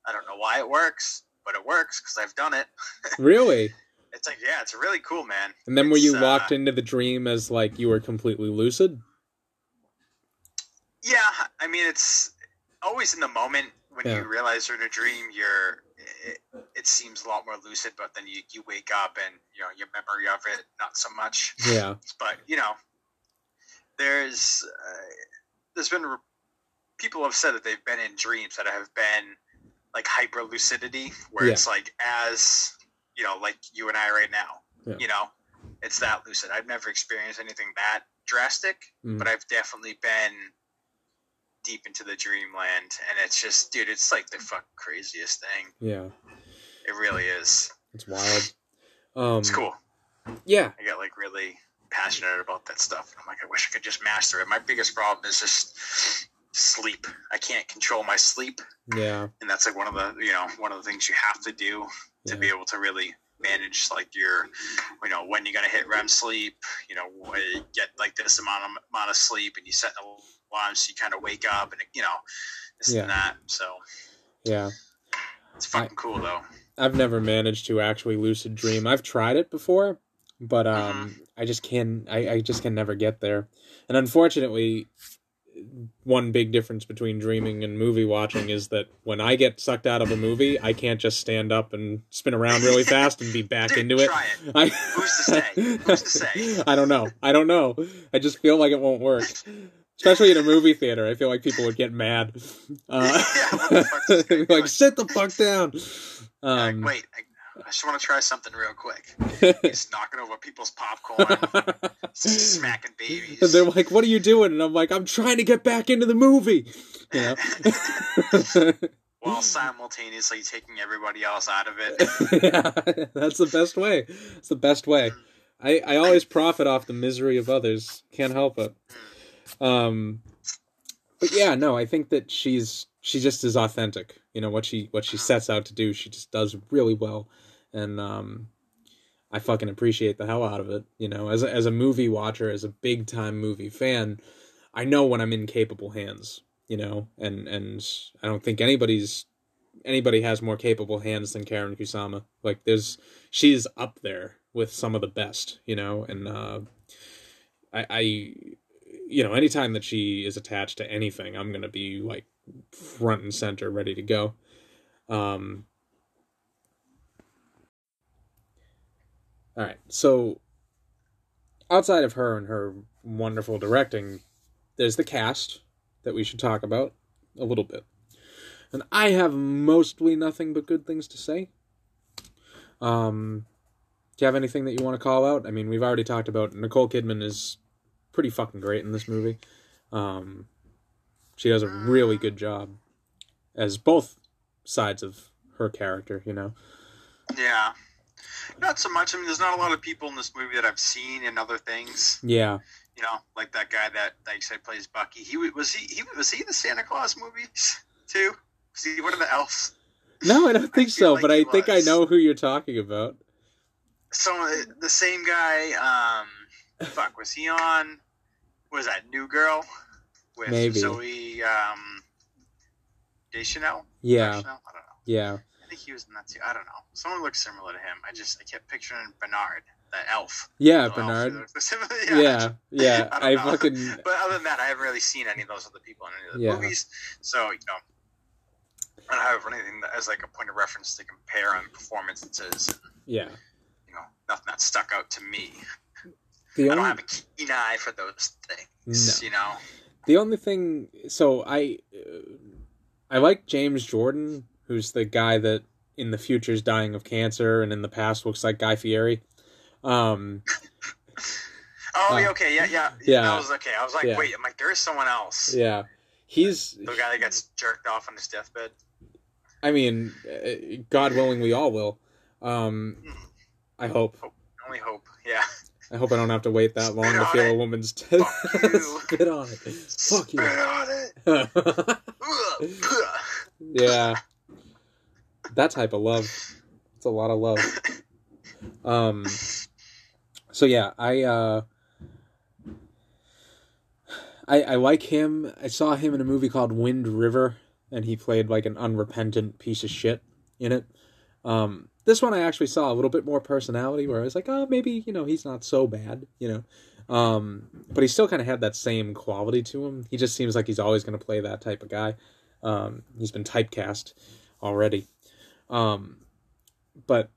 I don't know why it works, but it works because I've done it. (laughs) really. It's like, yeah, it's really cool, man. And then were It's, you uh, locked into the dream as like you were completely lucid? Yeah, I mean, it's always in the moment when Yeah. you realize you're in a dream. You're it, it seems a lot more lucid, but then you you wake up and you know your memory of it not so much. Yeah, but you know, there's uh, there's been re- people have said that they've been in dreams that have been like hyper lucidity, where Yeah. it's like as you know, like you and I right now. Yeah. You know, it's that lucid. I've never experienced anything that drastic, Mm. but I've definitely been deep into the dreamland, and it's just, dude, it's like the fuck craziest thing. yeah, It really is. it's wild. Um, It's cool. Yeah, I got like really passionate about that stuff. I'm like, I wish I could just master it. My biggest problem is just sleep. I can't control my sleep, yeah, and that's like one of the you know one of the things you have to do to Yeah. be able to really manage like your you know when you're gonna hit REM sleep. You know, get like this amount of amount of sleep, and you set an so you kind of wake up, and you know this Yeah. and that. So yeah. it's fucking cool though. I've never managed to actually lucid dream. I've tried it before, but um, I just can. I, I just can never get there. And unfortunately, one big difference between dreaming and movie watching is that when I get sucked out of a movie, I can't just stand up and spin around really (laughs) fast and be back Dude, into it. it. I, Who's to say? Who's to say? (laughs) I don't know. I don't know. I just feel like it won't work. (laughs) Especially in a movie theater, I feel like people would get mad. Uh, (laughs) Yeah, what the fuck is this (laughs) guy like, sit the fuck down. Like, Um, wait, I, I just want to try something real quick. (laughs) He's knocking over people's popcorn, smacking babies. And they're like, "What are you doing?" And I'm like, "I'm trying to get back into the movie." You know. while simultaneously taking everybody else out of it. yeah, that's the best way. It's the best way. I I always profit off the misery of others. Can't help it. Um, but yeah, no, I think that she's she just is authentic. You know what she what she sets out to do, she just does really well, and um, I fucking appreciate the hell out of it. You know, as a, as a movie watcher, as a big time movie fan, I know when I'm in capable hands. You know, and and I don't think anybody's anybody has more capable hands than Karyn Kusama. Like there's she's up there with some of the best, you know, and uh I I you know, anytime that she is attached to anything, I'm to be like front and center ready to go. Um All right. So outside of her and her wonderful directing, there's the cast that we should talk about a little bit and I have mostly nothing but good things to say. Um, do you have anything that you want to call out? I mean, we've already talked about Nicole Kidman is pretty fucking great in this movie. Um, she does a really good job as both sides of her character. You know. Yeah. Not so much. I mean, there's not a lot of people in this movie that I've seen in other things. Yeah. You know, like that guy that, that you said plays Bucky. He was he, he was he in the Santa Claus movies too? Was he one of the elves? No, I don't (laughs) think feel so, like but I think I know who you're talking about. So uh, the same guy. Um, fuck, was he on? Was that New Girl with Maybe. Zooey um, Deschanel? Yeah, Deschanel? I don't know. yeah, I think he was in that too. I don't know. Someone looks similar to him. I just I kept picturing Bernard, that elf. yeah, elf Bernard. who (laughs) similar- Yeah, yeah. (laughs) I I, fucking But other than that, I haven't really seen any of those other people in any of the Yeah. movies. So you know, I don't have anything that, as like a point of reference to compare on performances. And, yeah. you know, nothing that stuck out to me. The I don't have a keen eye for those things. No. You know. the only thing, so I, uh, I like James Jordan, who's the guy that in the future is dying of cancer, and in the past looks like Guy Fieri. Um, (laughs) Oh, Uh, okay, yeah, yeah, yeah. I was okay. I was like, Yeah. wait, I'm like, there is someone else. yeah, he's. The guy that gets jerked off on his deathbed. I mean, uh, God willing, we all will. Um, I hope. Only hope. Yeah. (laughs) I hope I don't have to wait that long to feel a woman's t- (laughs) spit on it. Fuck you. Spit on it. (laughs) Yeah, that type of love. It's a lot of love. Um. So yeah, I uh. I I like him. I saw him in a movie called Wind River, and he played like an unrepentant piece of shit in it. Um. This one I actually saw a little bit more personality, where I was like, oh, maybe you know he's not so bad, you know. Um, but he still kind of had that same quality to him. He just seems like he's always going to play that type of guy. Um, he's been typecast already. Um, but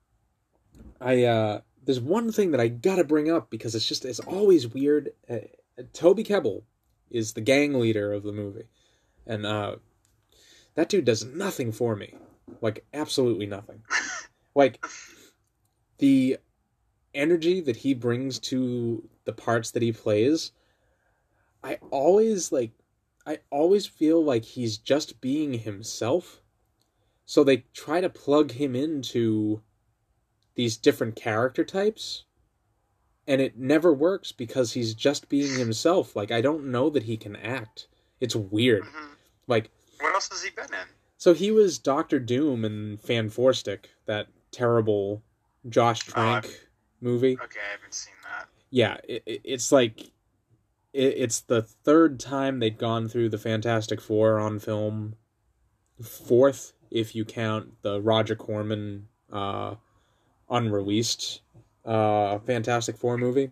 I uh, there's one thing that I gotta bring up because it's just it's always weird. Uh, Toby Kebbell is the gang leader of the movie, and uh, that dude does nothing for me, like absolutely nothing. Like the energy that he brings to the parts that he plays, I always like I always feel like he's just being himself. So they try to plug him into these different character types and it never works because he's just being himself. Like I don't know that he can act. It's weird. Mhm. Like What else has he been in? so he was Doctor Doom in Fant4stic, that terrible Josh Trank I've- movie. Okay, I haven't seen that. Yeah, it, it, it's like it, it's the third time they'd gone through the Fantastic Four on film. Fourth, if you count the Roger Corman uh, unreleased uh, Fantastic Four movie.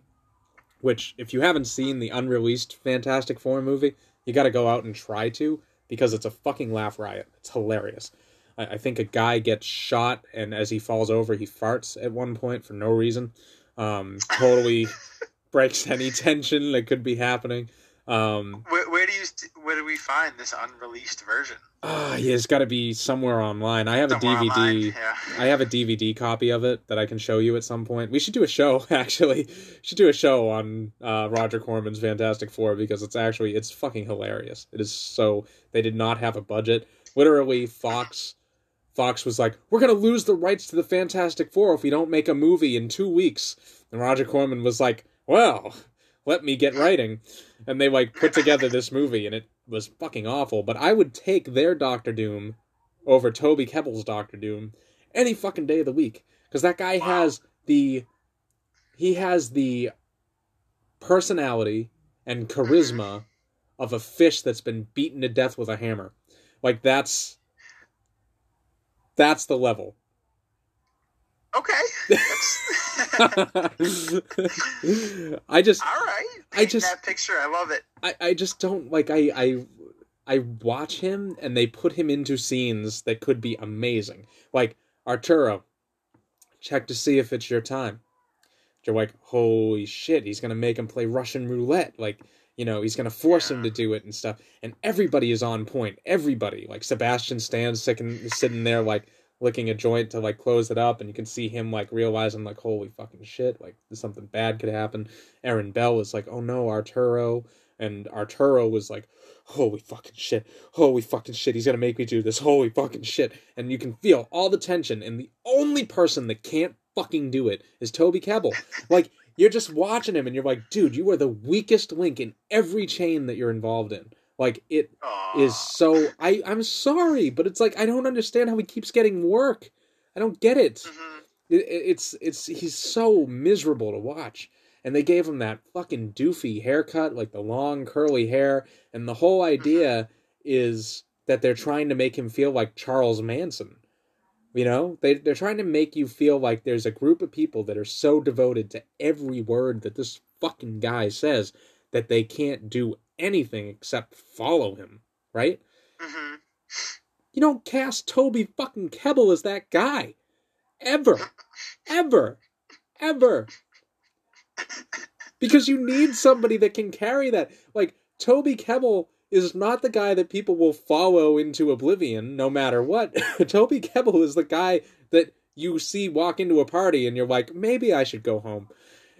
Which, if you haven't seen the unreleased Fantastic Four movie, you got to go out and try to because it's a fucking laugh riot. It's hilarious. I, I think a guy gets shot, and as he falls over, he farts at one point for no reason. Um, totally (laughs) breaks any tension that could be happening. Um, Where, where do you where do we find this unreleased version? ah, yeah, it's got to be somewhere online. I have a DVD. online? Yeah. I have a DVD copy of it that I can show you at some point. We should do a show (laughs) actually. should do a show on uh, Roger Corman's Fantastic Four because it's actually it's fucking hilarious. It is so they did not have a budget. Literally, Fox Fox was like, "We're gonna lose the rights to the Fantastic Four if we don't make a movie in two weeks." And Roger Corman was like, "Well, let me get writing," and they like put together this movie, and it was fucking awful. But I would take their Doctor Doom over Toby Kebbell's Doctor Doom any fucking day of the week because that guy Wow. has the he has the personality and charisma of a fish that's been beaten to death with a hammer. Like that's that's the level. Okay. (laughs) I just All right. I just- that picture. I love it. I, I just don't like I, I I watch him and they put him into scenes that could be amazing. Like Arturo, check to see if it's your time. You're like, holy shit, he's gonna make him play Russian roulette. Like, you know, he's gonna force him to do it and stuff. And everybody is on point. Everybody. Like Sebastian Stan's sitting sitting there like licking a joint to like close it up and you can see him like realizing like holy fucking shit, like something bad could happen. Erin Bell was like, oh no, Arturo and Arturo was like, holy fucking shit, holy fucking shit, he's gonna make me do this, holy fucking shit. And you can feel all the tension, and the only person that can't fucking do it is Toby Kebbell. Like, you're just watching him and you're like, dude, you are the weakest link in every chain that you're involved in. Like, it Aw. is so. I, I'm sorry, but it's like, I don't understand how he keeps getting work. I don't get it. Mhm. It, it- it's it's he's so miserable to watch and they gave him that fucking doofy haircut like the long curly hair and the whole idea is that they're trying to make him feel like charles manson you know they, they're trying to make you feel like there's a group of people that are so devoted to every word that this fucking guy says that they can't do anything except follow him right Mhm. you don't cast Toby fucking Kebbell as that guy. Ever. Ever. Ever. Because you need somebody that can carry that. Like, Toby Kebbell is not the guy that people will follow into oblivion no matter what. (laughs) Toby Kebbell is the guy that you see walk into a party and you're like, maybe I should go home.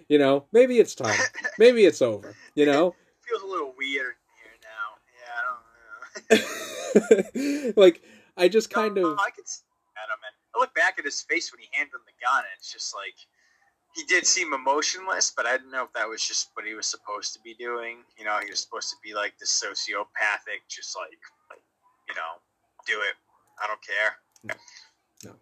You know, maybe it's time. (laughs) Maybe it's over. You know? It (laughs) Feels a little weird here now. Yeah, I don't know. like, I just kind No, of. I could see him, and I look back at his face when he handed him the gun, and it's just like he did seem emotionless, but I didn't know if that was just what he was supposed to be doing. You know, he was supposed to be like this sociopathic, just like, like you know, do it. I don't care. (laughs) No,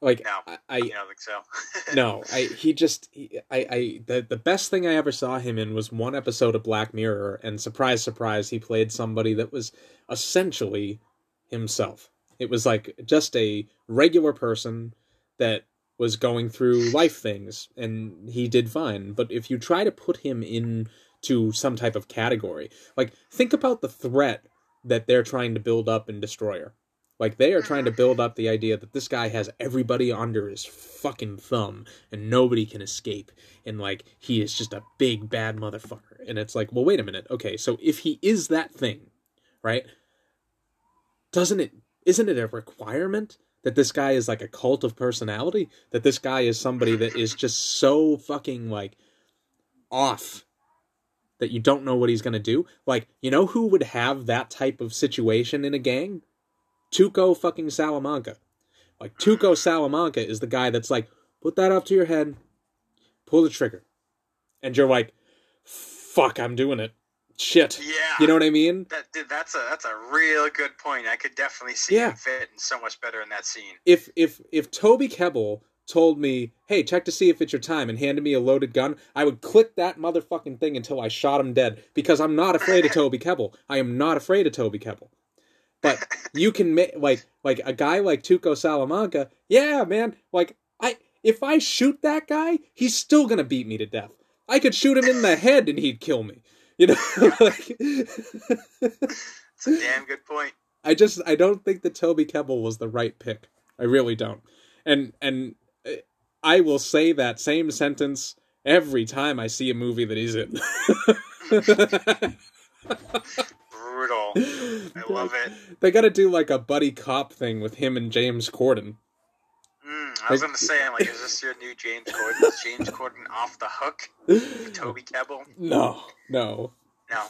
Like, No. I, I You don't think so? (laughs) no, I he just he, I I the the best thing I ever saw him in was one episode of Black Mirror, and surprise, surprise, he played somebody that was essentially himself. It was like just a regular person that was going through life things, and he did fine. But if you try to put him into some type of category, like think about the threat that they're trying to build up in Destroyer. Like they are trying to mm-hmm. build up the idea that this guy has everybody under his fucking thumb and nobody can escape and like he is just a big bad motherfucker. And it's like, well wait a minute. Okay, so if he is that thing, right? Doesn't it isn't it a requirement that this guy is like a cult of personality? That this guy is somebody that is just so fucking like off that you don't know what he's gonna do? Like, you know who would have that type of situation in a gang? Tuco fucking Salamanca. Like Tuco Salamanca is the guy that's like, put that up to your head, pull the trigger. And you're like, fuck, I'm doing it. Shit. yeah. You know what I mean? That, dude, that's a that's a real good point. I could definitely see Yeah. him fitting so much better in that scene. If if if Toby Kebbell told me, hey, check to see if it's your time and handed me a loaded gun, I would click that motherfucking thing until I shot him dead. Because I'm not afraid of (laughs) Toby Kebbell. I am not afraid of Toby Kebbell. But you can make like like a guy like Tuco Salamanca, yeah, man. Like I if I shoot that guy, he's still gonna beat me to death. I could shoot him in the (laughs) head and he'd kill me. You know, (laughs) like It's a damn good point. I just I don't think that Toby Kebbell was the right pick. I really don't. And and uh, I will say that same sentence every time I see a movie that he's in. (laughs) Brutal. I love it. They got to do like a buddy cop thing with him and James Corden. I was gonna say, I'm like, is this your new James Corden? Is James Corden off the hook? for (laughs) Toby Kebbell? No, no. No.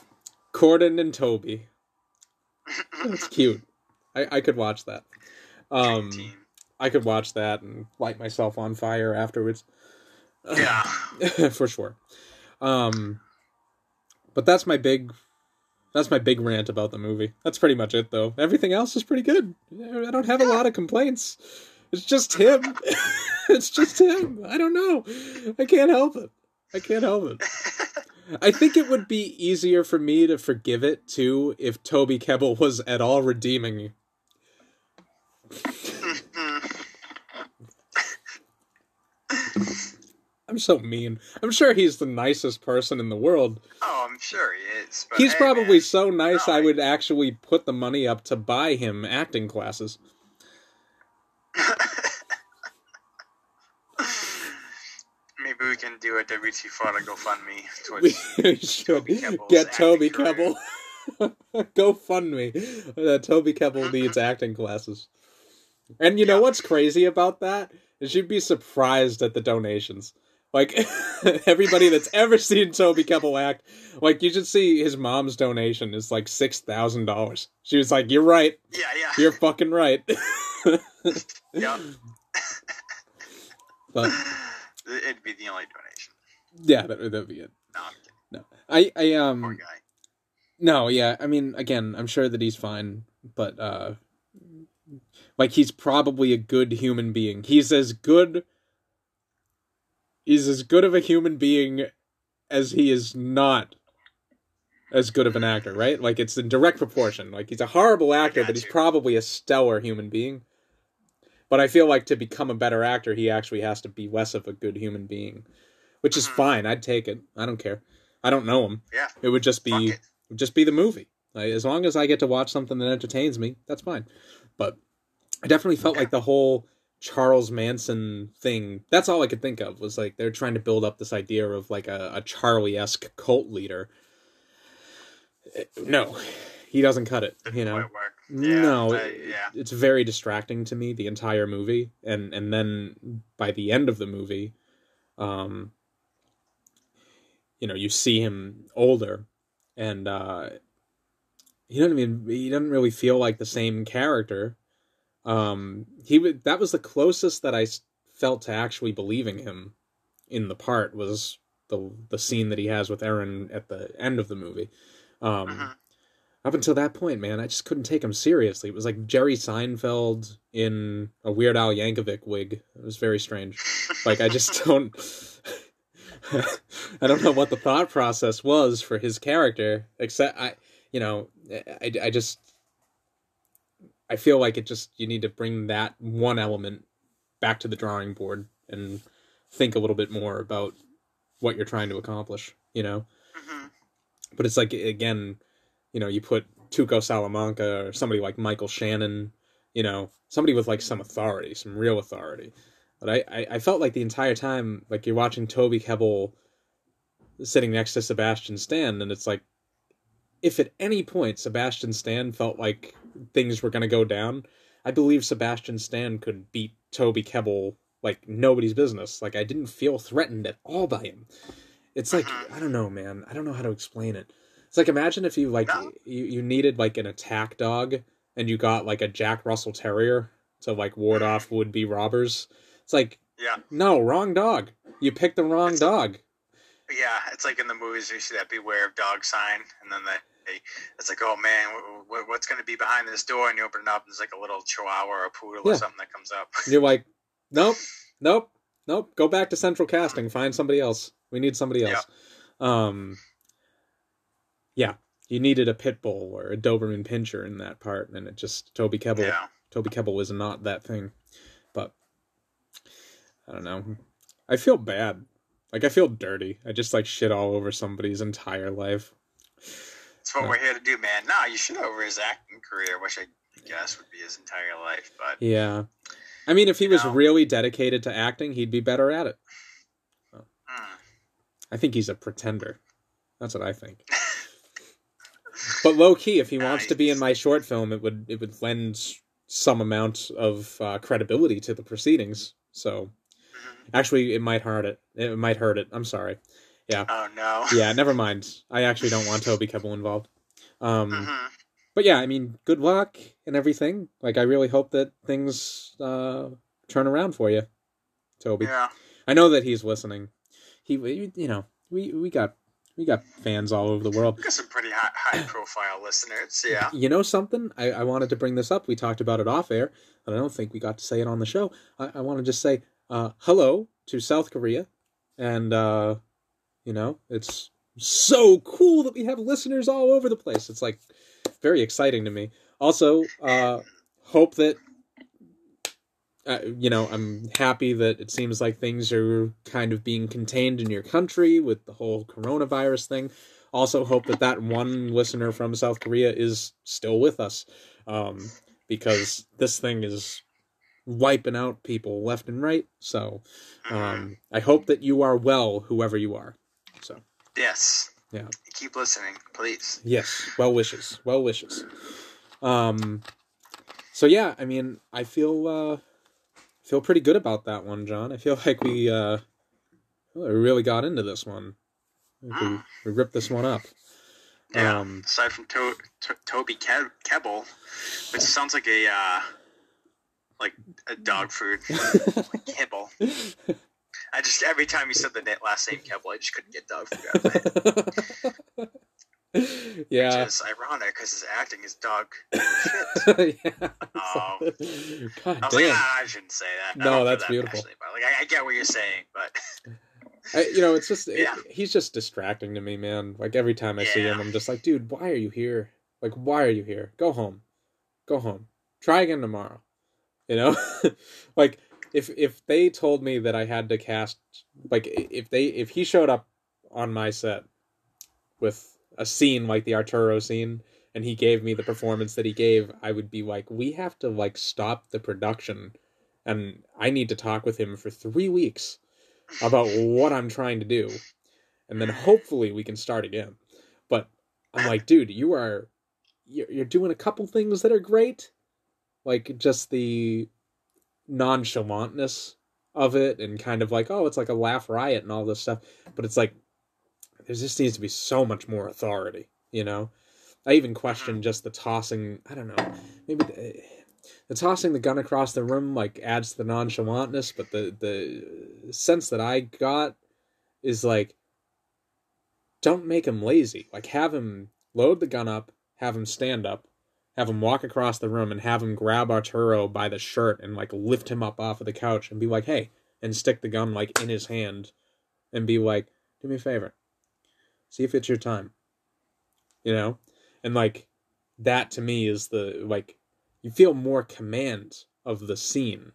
Corden and Toby. (laughs) That's cute. I I could watch that. Um I could watch that and light myself on fire afterwards. Yeah. (laughs) for sure. Um, but that's my big, That's my big rant about the movie. That's pretty much it, though. Everything else is pretty good. I don't have a lot of complaints. It's just him. (laughs) it's just him. I don't know. I can't help it. I can't help it. I think it would be easier for me to forgive it too if Toby Kebbell was at all redeeming. (laughs) I'm so mean. I'm sure he's the nicest person in the world. Oh, I'm sure he is. He's hey, probably man, so nice no, I- would actually put the money up to buy him acting classes. (laughs) Maybe we can do a WT Florida GoFundMe towards. (laughs) Toby get Toby career. Kebbell. (laughs) Go fund me. Uh, Toby Kebbell needs acting classes. And you know what's crazy about that? Is you'd be surprised at the donations. Like (laughs) everybody that's ever seen Toby Kebbell act, like you should see his mom's donation is like six thousand dollars. She was like, "You're right. Yeah, yeah. You're fucking right." (laughs) yeah. but It'd be the only donation. yeah, that that'd be it. No, I'm kidding. No, I I Poor um guy. no yeah. I mean, again, I'm sure that he's fine, but uh, like he's probably a good human being. He's as good. He's as good of a human being as he is not as good of an actor, right? Like it's in direct proportion. Like he's a horrible actor, but he's probably a stellar human being. But I feel like to become a better actor, he actually has to be less of a good human being, which is Mhm. fine. I'd take it. I don't care. I don't know him. Yeah. It would just be would just be the movie. Like, as long as I get to watch something that entertains me, that's fine. But I definitely felt like the whole Charles Manson thing. That's all I could think of was like they're trying to build up this idea of like a, a Charlie esque cult leader. No, he doesn't cut it. You know. Yeah, no, I- yeah. it's very distracting to me the entire movie, and and then by the end of the movie, um, you know, you see him older, and uh, he doesn't even he doesn't really feel like the same character. Um, he would that was the closest that I felt to actually believing him in the part was the the scene that he has with Erin at the end of the movie. Um, Mhm. up until that point, man, I just couldn't take him seriously. It was like Jerry Seinfeld in a Weird Al Yankovic wig. It was very strange. Like I just (laughs) don't. (laughs) I don't know what the thought process was for his character, except I, you know, I, I just, I feel like it just you need to bring that one element back to the drawing board and think a little bit more about what you're trying to accomplish. You know, Mhm. but it's like again, you know, you put Tuco Salamanca or somebody like Michael Shannon, you know, somebody with like some authority, some real authority. But I, I, I felt like the entire time, like you're watching Toby Kebbell sitting next to Sebastian Stan, and it's like, if at any point Sebastian Stan felt like things were going to go down, I believe Sebastian Stan could beat Toby Kebbell like nobody's business. Like I didn't feel threatened at all by him. It's like mm-hmm. I don't know, man. I don't know how to explain it. It's like imagine if you like No. you, you needed like an attack dog and you got like a Jack Russell Terrier to like ward mm-hmm. off would be robbers. It's like Yeah, no, wrong dog. You picked the wrong It's- dog. yeah. It's like in the movies you see that "Beware of Dog" sign, and then they, they it's like, oh man, wh- wh- what's going to be behind this door? And you open it up, and there's like a little Chihuahua or a poodle Yeah. or something that comes up. You're like, nope, (laughs) nope, nope. Go back to central casting. Find somebody else. We need somebody else. Um, yeah, you needed a pit bull or a Doberman Pinscher in that part, and it just Toby Kebbell. Yeah, Toby Kebbell was not that thing. But I don't know. I feel bad. Like I feel dirty. I just like shit all over somebody's entire life. That's what we're here to do, man. Nah, you should over his acting career, which I guess would be his entire life. But Yeah. I mean, if he was No. really dedicated to acting, he'd be better at it. mm, I think he's a pretender. That's what I think. (laughs) but low key, if he wants to be in my short film, it would it would lend some amount of uh, credibility to the proceedings. So, mhm. actually, it might hurt it. It might hurt it. I'm sorry. Oh no. Yeah, never mind. I actually don't want Toby Kebbell involved. Um, Mhm. but yeah, I mean, good luck and everything. Like, I really hope that things uh, turn around for you, Toby. Yeah. I know that he's listening. He, you know, we we got We got fans all over the world. We got some pretty high, high profile listeners. Yeah. You know something? I, I wanted to bring this up. We talked about it off air, but I don't think we got to say it on the show. I, I want to just say uh, hello to South Korea, and uh, you know it's so cool that we have listeners all over the place. It's like very exciting to me. Also, uh, hope that uh, you know I'm happy that it seems like things are kind of being contained in your country with the whole coronavirus thing. Also, hope that that one listener from South Korea is still with us, um, because this thing is wiping out people left and right. So, um, I hope that you are well, whoever you are. So. Yes. Yeah. Keep listening, please. Yes. Well wishes. Well wishes. Um so yeah, I mean, I feel uh feel pretty good about that one, John. I feel (laughs) like we uh we really got into this one. Like we, we ripped this one up. Yeah. Um Aside from to- to- Toby Ke- Kebbell, which sounds like a uh, like a dog food (laughs) like kibble. (laughs) I just every time you said the last name Kebbell, I just couldn't get dog food out of my head. (laughs) yeah. Which is ironic because his acting is dog shit. (laughs) yeah. Um, (laughs) God I was like, damn. ah, I shouldn't say that. No, that's that beautiful. Like, I, I get what you're saying, but I, you know, it's just it- he's just distracting to me, man. Like every time I see him, I'm just like, dude, why are you here? Like, why are you here? Go home, go home. Try again tomorrow. You know, like if if they told me that I had to cast, like if they if he showed up on my set with a scene like the Arturo scene and he gave me the performance that he gave, I would be like, we have to like stop the production and I need to talk with him for three weeks about what I'm trying to do, and then hopefully we can start again. But I'm like, dude, you are you're, you're doing a couple things that are great, like just the nonchalantness of it, and kind of like, oh, it's like a laugh riot and all this stuff. But it's like there just needs to be so much more authority, you know. I even question just the tossing. I don't know, maybe. The, the tossing the gun across the room like adds to the nonchalantness, but the the sense that I got is like don't make him lazy. Like have him load the gun up, have him stand up, have him walk across the room and have him grab Arturo by the shirt and like lift him up off of the couch and be like, "Hey," and stick the gun like in his hand and be like, "Do me a favor. See if it's your time." You know? And like that to me is the like you feel more command of the scene.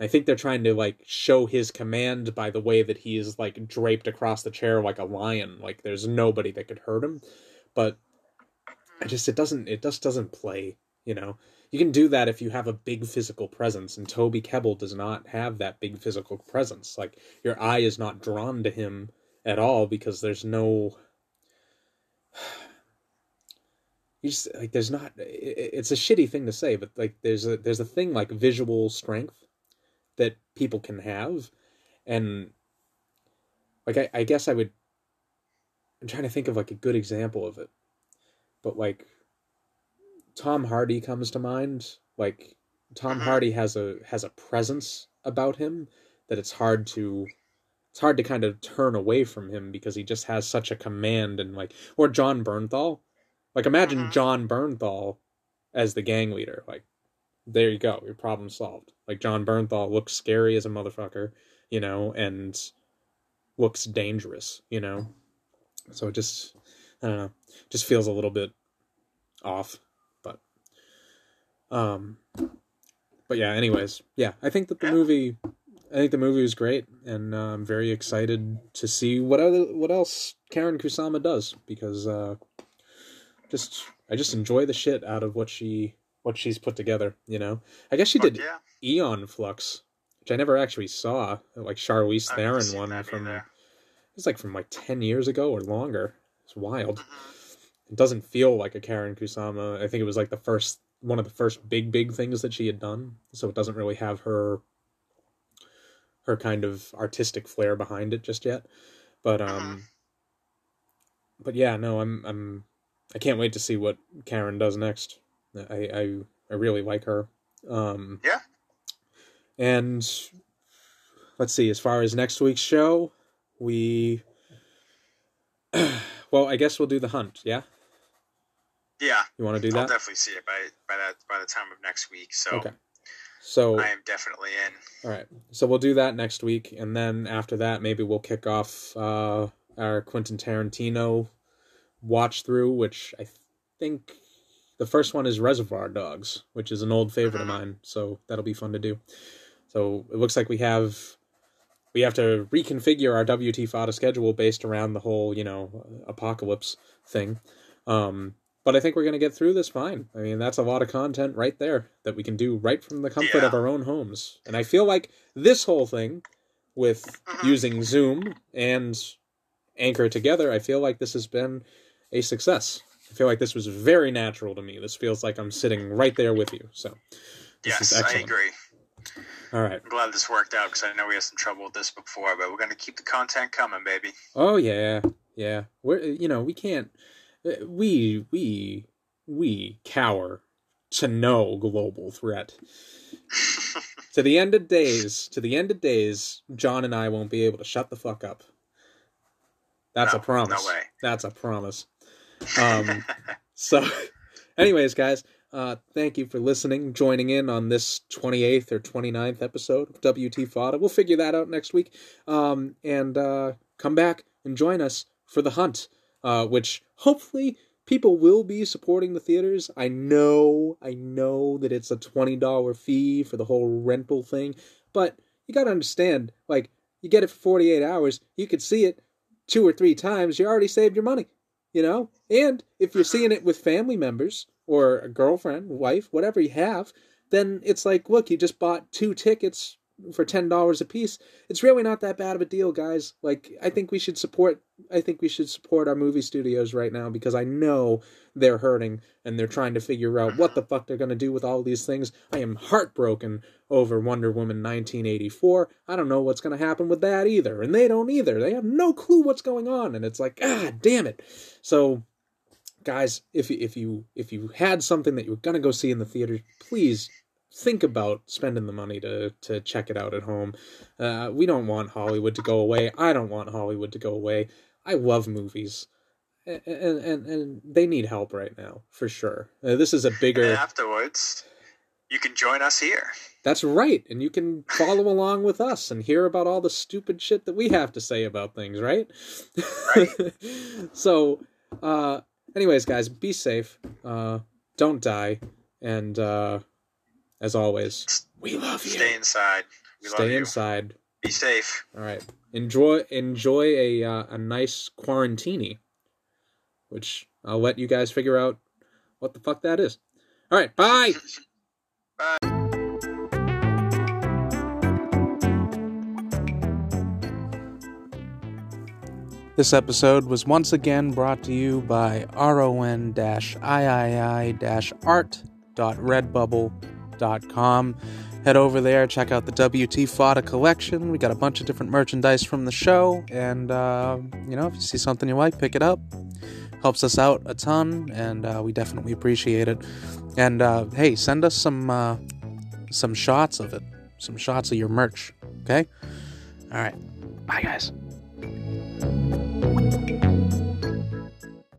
I think they're trying to like show his command by the way that he is like draped across the chair like a lion. Like there's nobody that could hurt him. But I just it doesn't it just doesn't play, you know. You can do that if you have a big physical presence, and Toby Kebbell does not have that big physical presence. Like your eye is not drawn to him at all because there's no (sighs) you just like there's not it's a shitty thing to say but like there's a there's a thing like visual strength that people can have and like I, I guess i would i'm trying to think of like a good example of it but like tom hardy comes to mind like tom mm-hmm. hardy has a has a presence about him that it's hard to it's hard to kind of turn away from him because he just has such a command and like or jon bernthal like imagine mm-hmm. Jon Bernthal as the gang leader. Like there you go, your problem solved. Like Jon Bernthal looks scary as a motherfucker, you know, and looks dangerous, you know. So it just I don't know, just feels a little bit off, but um but yeah, anyways, yeah, I think that the movie I think the movie was great, and uh, I'm very excited to see what other what else Karyn Kusama does because uh, just I just enjoy the shit out of what she what she's put together. You know, I guess she did yeah. Aeon Flux, which I never actually saw. Like Charlize Theron one from either. it's like from like ten years ago or longer. It's wild. Mhm. It doesn't feel like a Karyn Kusama. I think it was like the first one of the first big big things that she had done. So it doesn't really have her her kind of artistic flair behind it just yet. But um but yeah, no, I'm I'm I can't wait to see what Karen does next. I I, I really like her. Um Yeah. And let's see, as far as next week's show, we (clears throat) Well, I guess we'll do the hunt. Yeah, Yeah, you want to do that? I'll definitely see it by by that by the time of next week. So Okay. So I am definitely in. All right. So we'll do that next week, and then after that, maybe we'll kick off uh, our Quentin Tarantino watch through, which I think the first one is Reservoir Dogs, which is an old favorite of mine. So that'll be fun to do. So it looks like we have we have to reconfigure our WT Fada schedule based around the whole you know apocalypse thing. Um, but I think we're gonna get through this fine. I mean, that's a lot of content right there that we can do right from the comfort Yeah. of our own homes. And I feel like this whole thing with using Zoom and Anchor together, I feel like this has been a success. I feel like this was very natural to me. This feels like I'm sitting right there with you. So, this is Yes, I agree. All right. I'm glad this worked out because I know we had some trouble with this before, but we're gonna keep the content coming, baby. Oh yeah, yeah. We're you know we can't we we we cower to no global threat. (laughs) to the end of days, to the end of days, John and I won't be able to shut the fuck up. That's No, a promise. no way. That's a promise. Um, (laughs) so, (laughs) anyways, guys, uh, thank you for listening, joining in on this 28th or 29th episode of WT Fada. We'll figure that out next week. Um, and uh, come back and join us for The Hunt, uh, which hopefully people will be supporting the theaters. I know, I know that it's a $20 fee for the whole rental thing, but you got to understand, like, you get it for 48 hours, you could see it two or three times, you already saved your money you know? And if you're seeing it with family members or a girlfriend wife whatever you have then it's like look you just bought two tickets for ten dollars a piece it's really not that bad of a deal guys. Like i think we should support i think we should support our movie studios right now because i know they're hurting and they're trying to figure out what the fuck they're to do with all these things. I am heartbroken over wonder woman 1984 i don't know what's to happen with that either and they don't either. They have no clue what's going on and it's like ah damn it. So guys if you if you if you had something that you were to go see in the theater please think about spending the money to to check it out at home uh, we don't want hollywood to go away i don't want hollywood to go away i love movies and and, and they need help right now for sure uh, this is a bigger And afterwards, you can join us here. that's right. And you can follow along with us and hear about all the stupid shit that we have to say about things, right? (laughs) so, uh, anyways, guys, be safe. Uh, don't die. And, uh, as always, we love you. Stay inside. We love Stay you. inside. Be safe. All right. Enjoy, enjoy a, uh, a nice quarantini, which I'll let you guys figure out what the fuck that is. All right. Bye. (laughs) This episode was once again brought to you by ron-iii-art.redbubble.com. Head over there, check out the WT Fada collection. We got a bunch of different merchandise from the show, and uh, you know, if you see something you like, pick it up. Helps us out a ton, and uh, we definitely appreciate it. And uh, hey, send us some uh, some shots of it, some shots of your merch. Okay. All right. Bye, guys.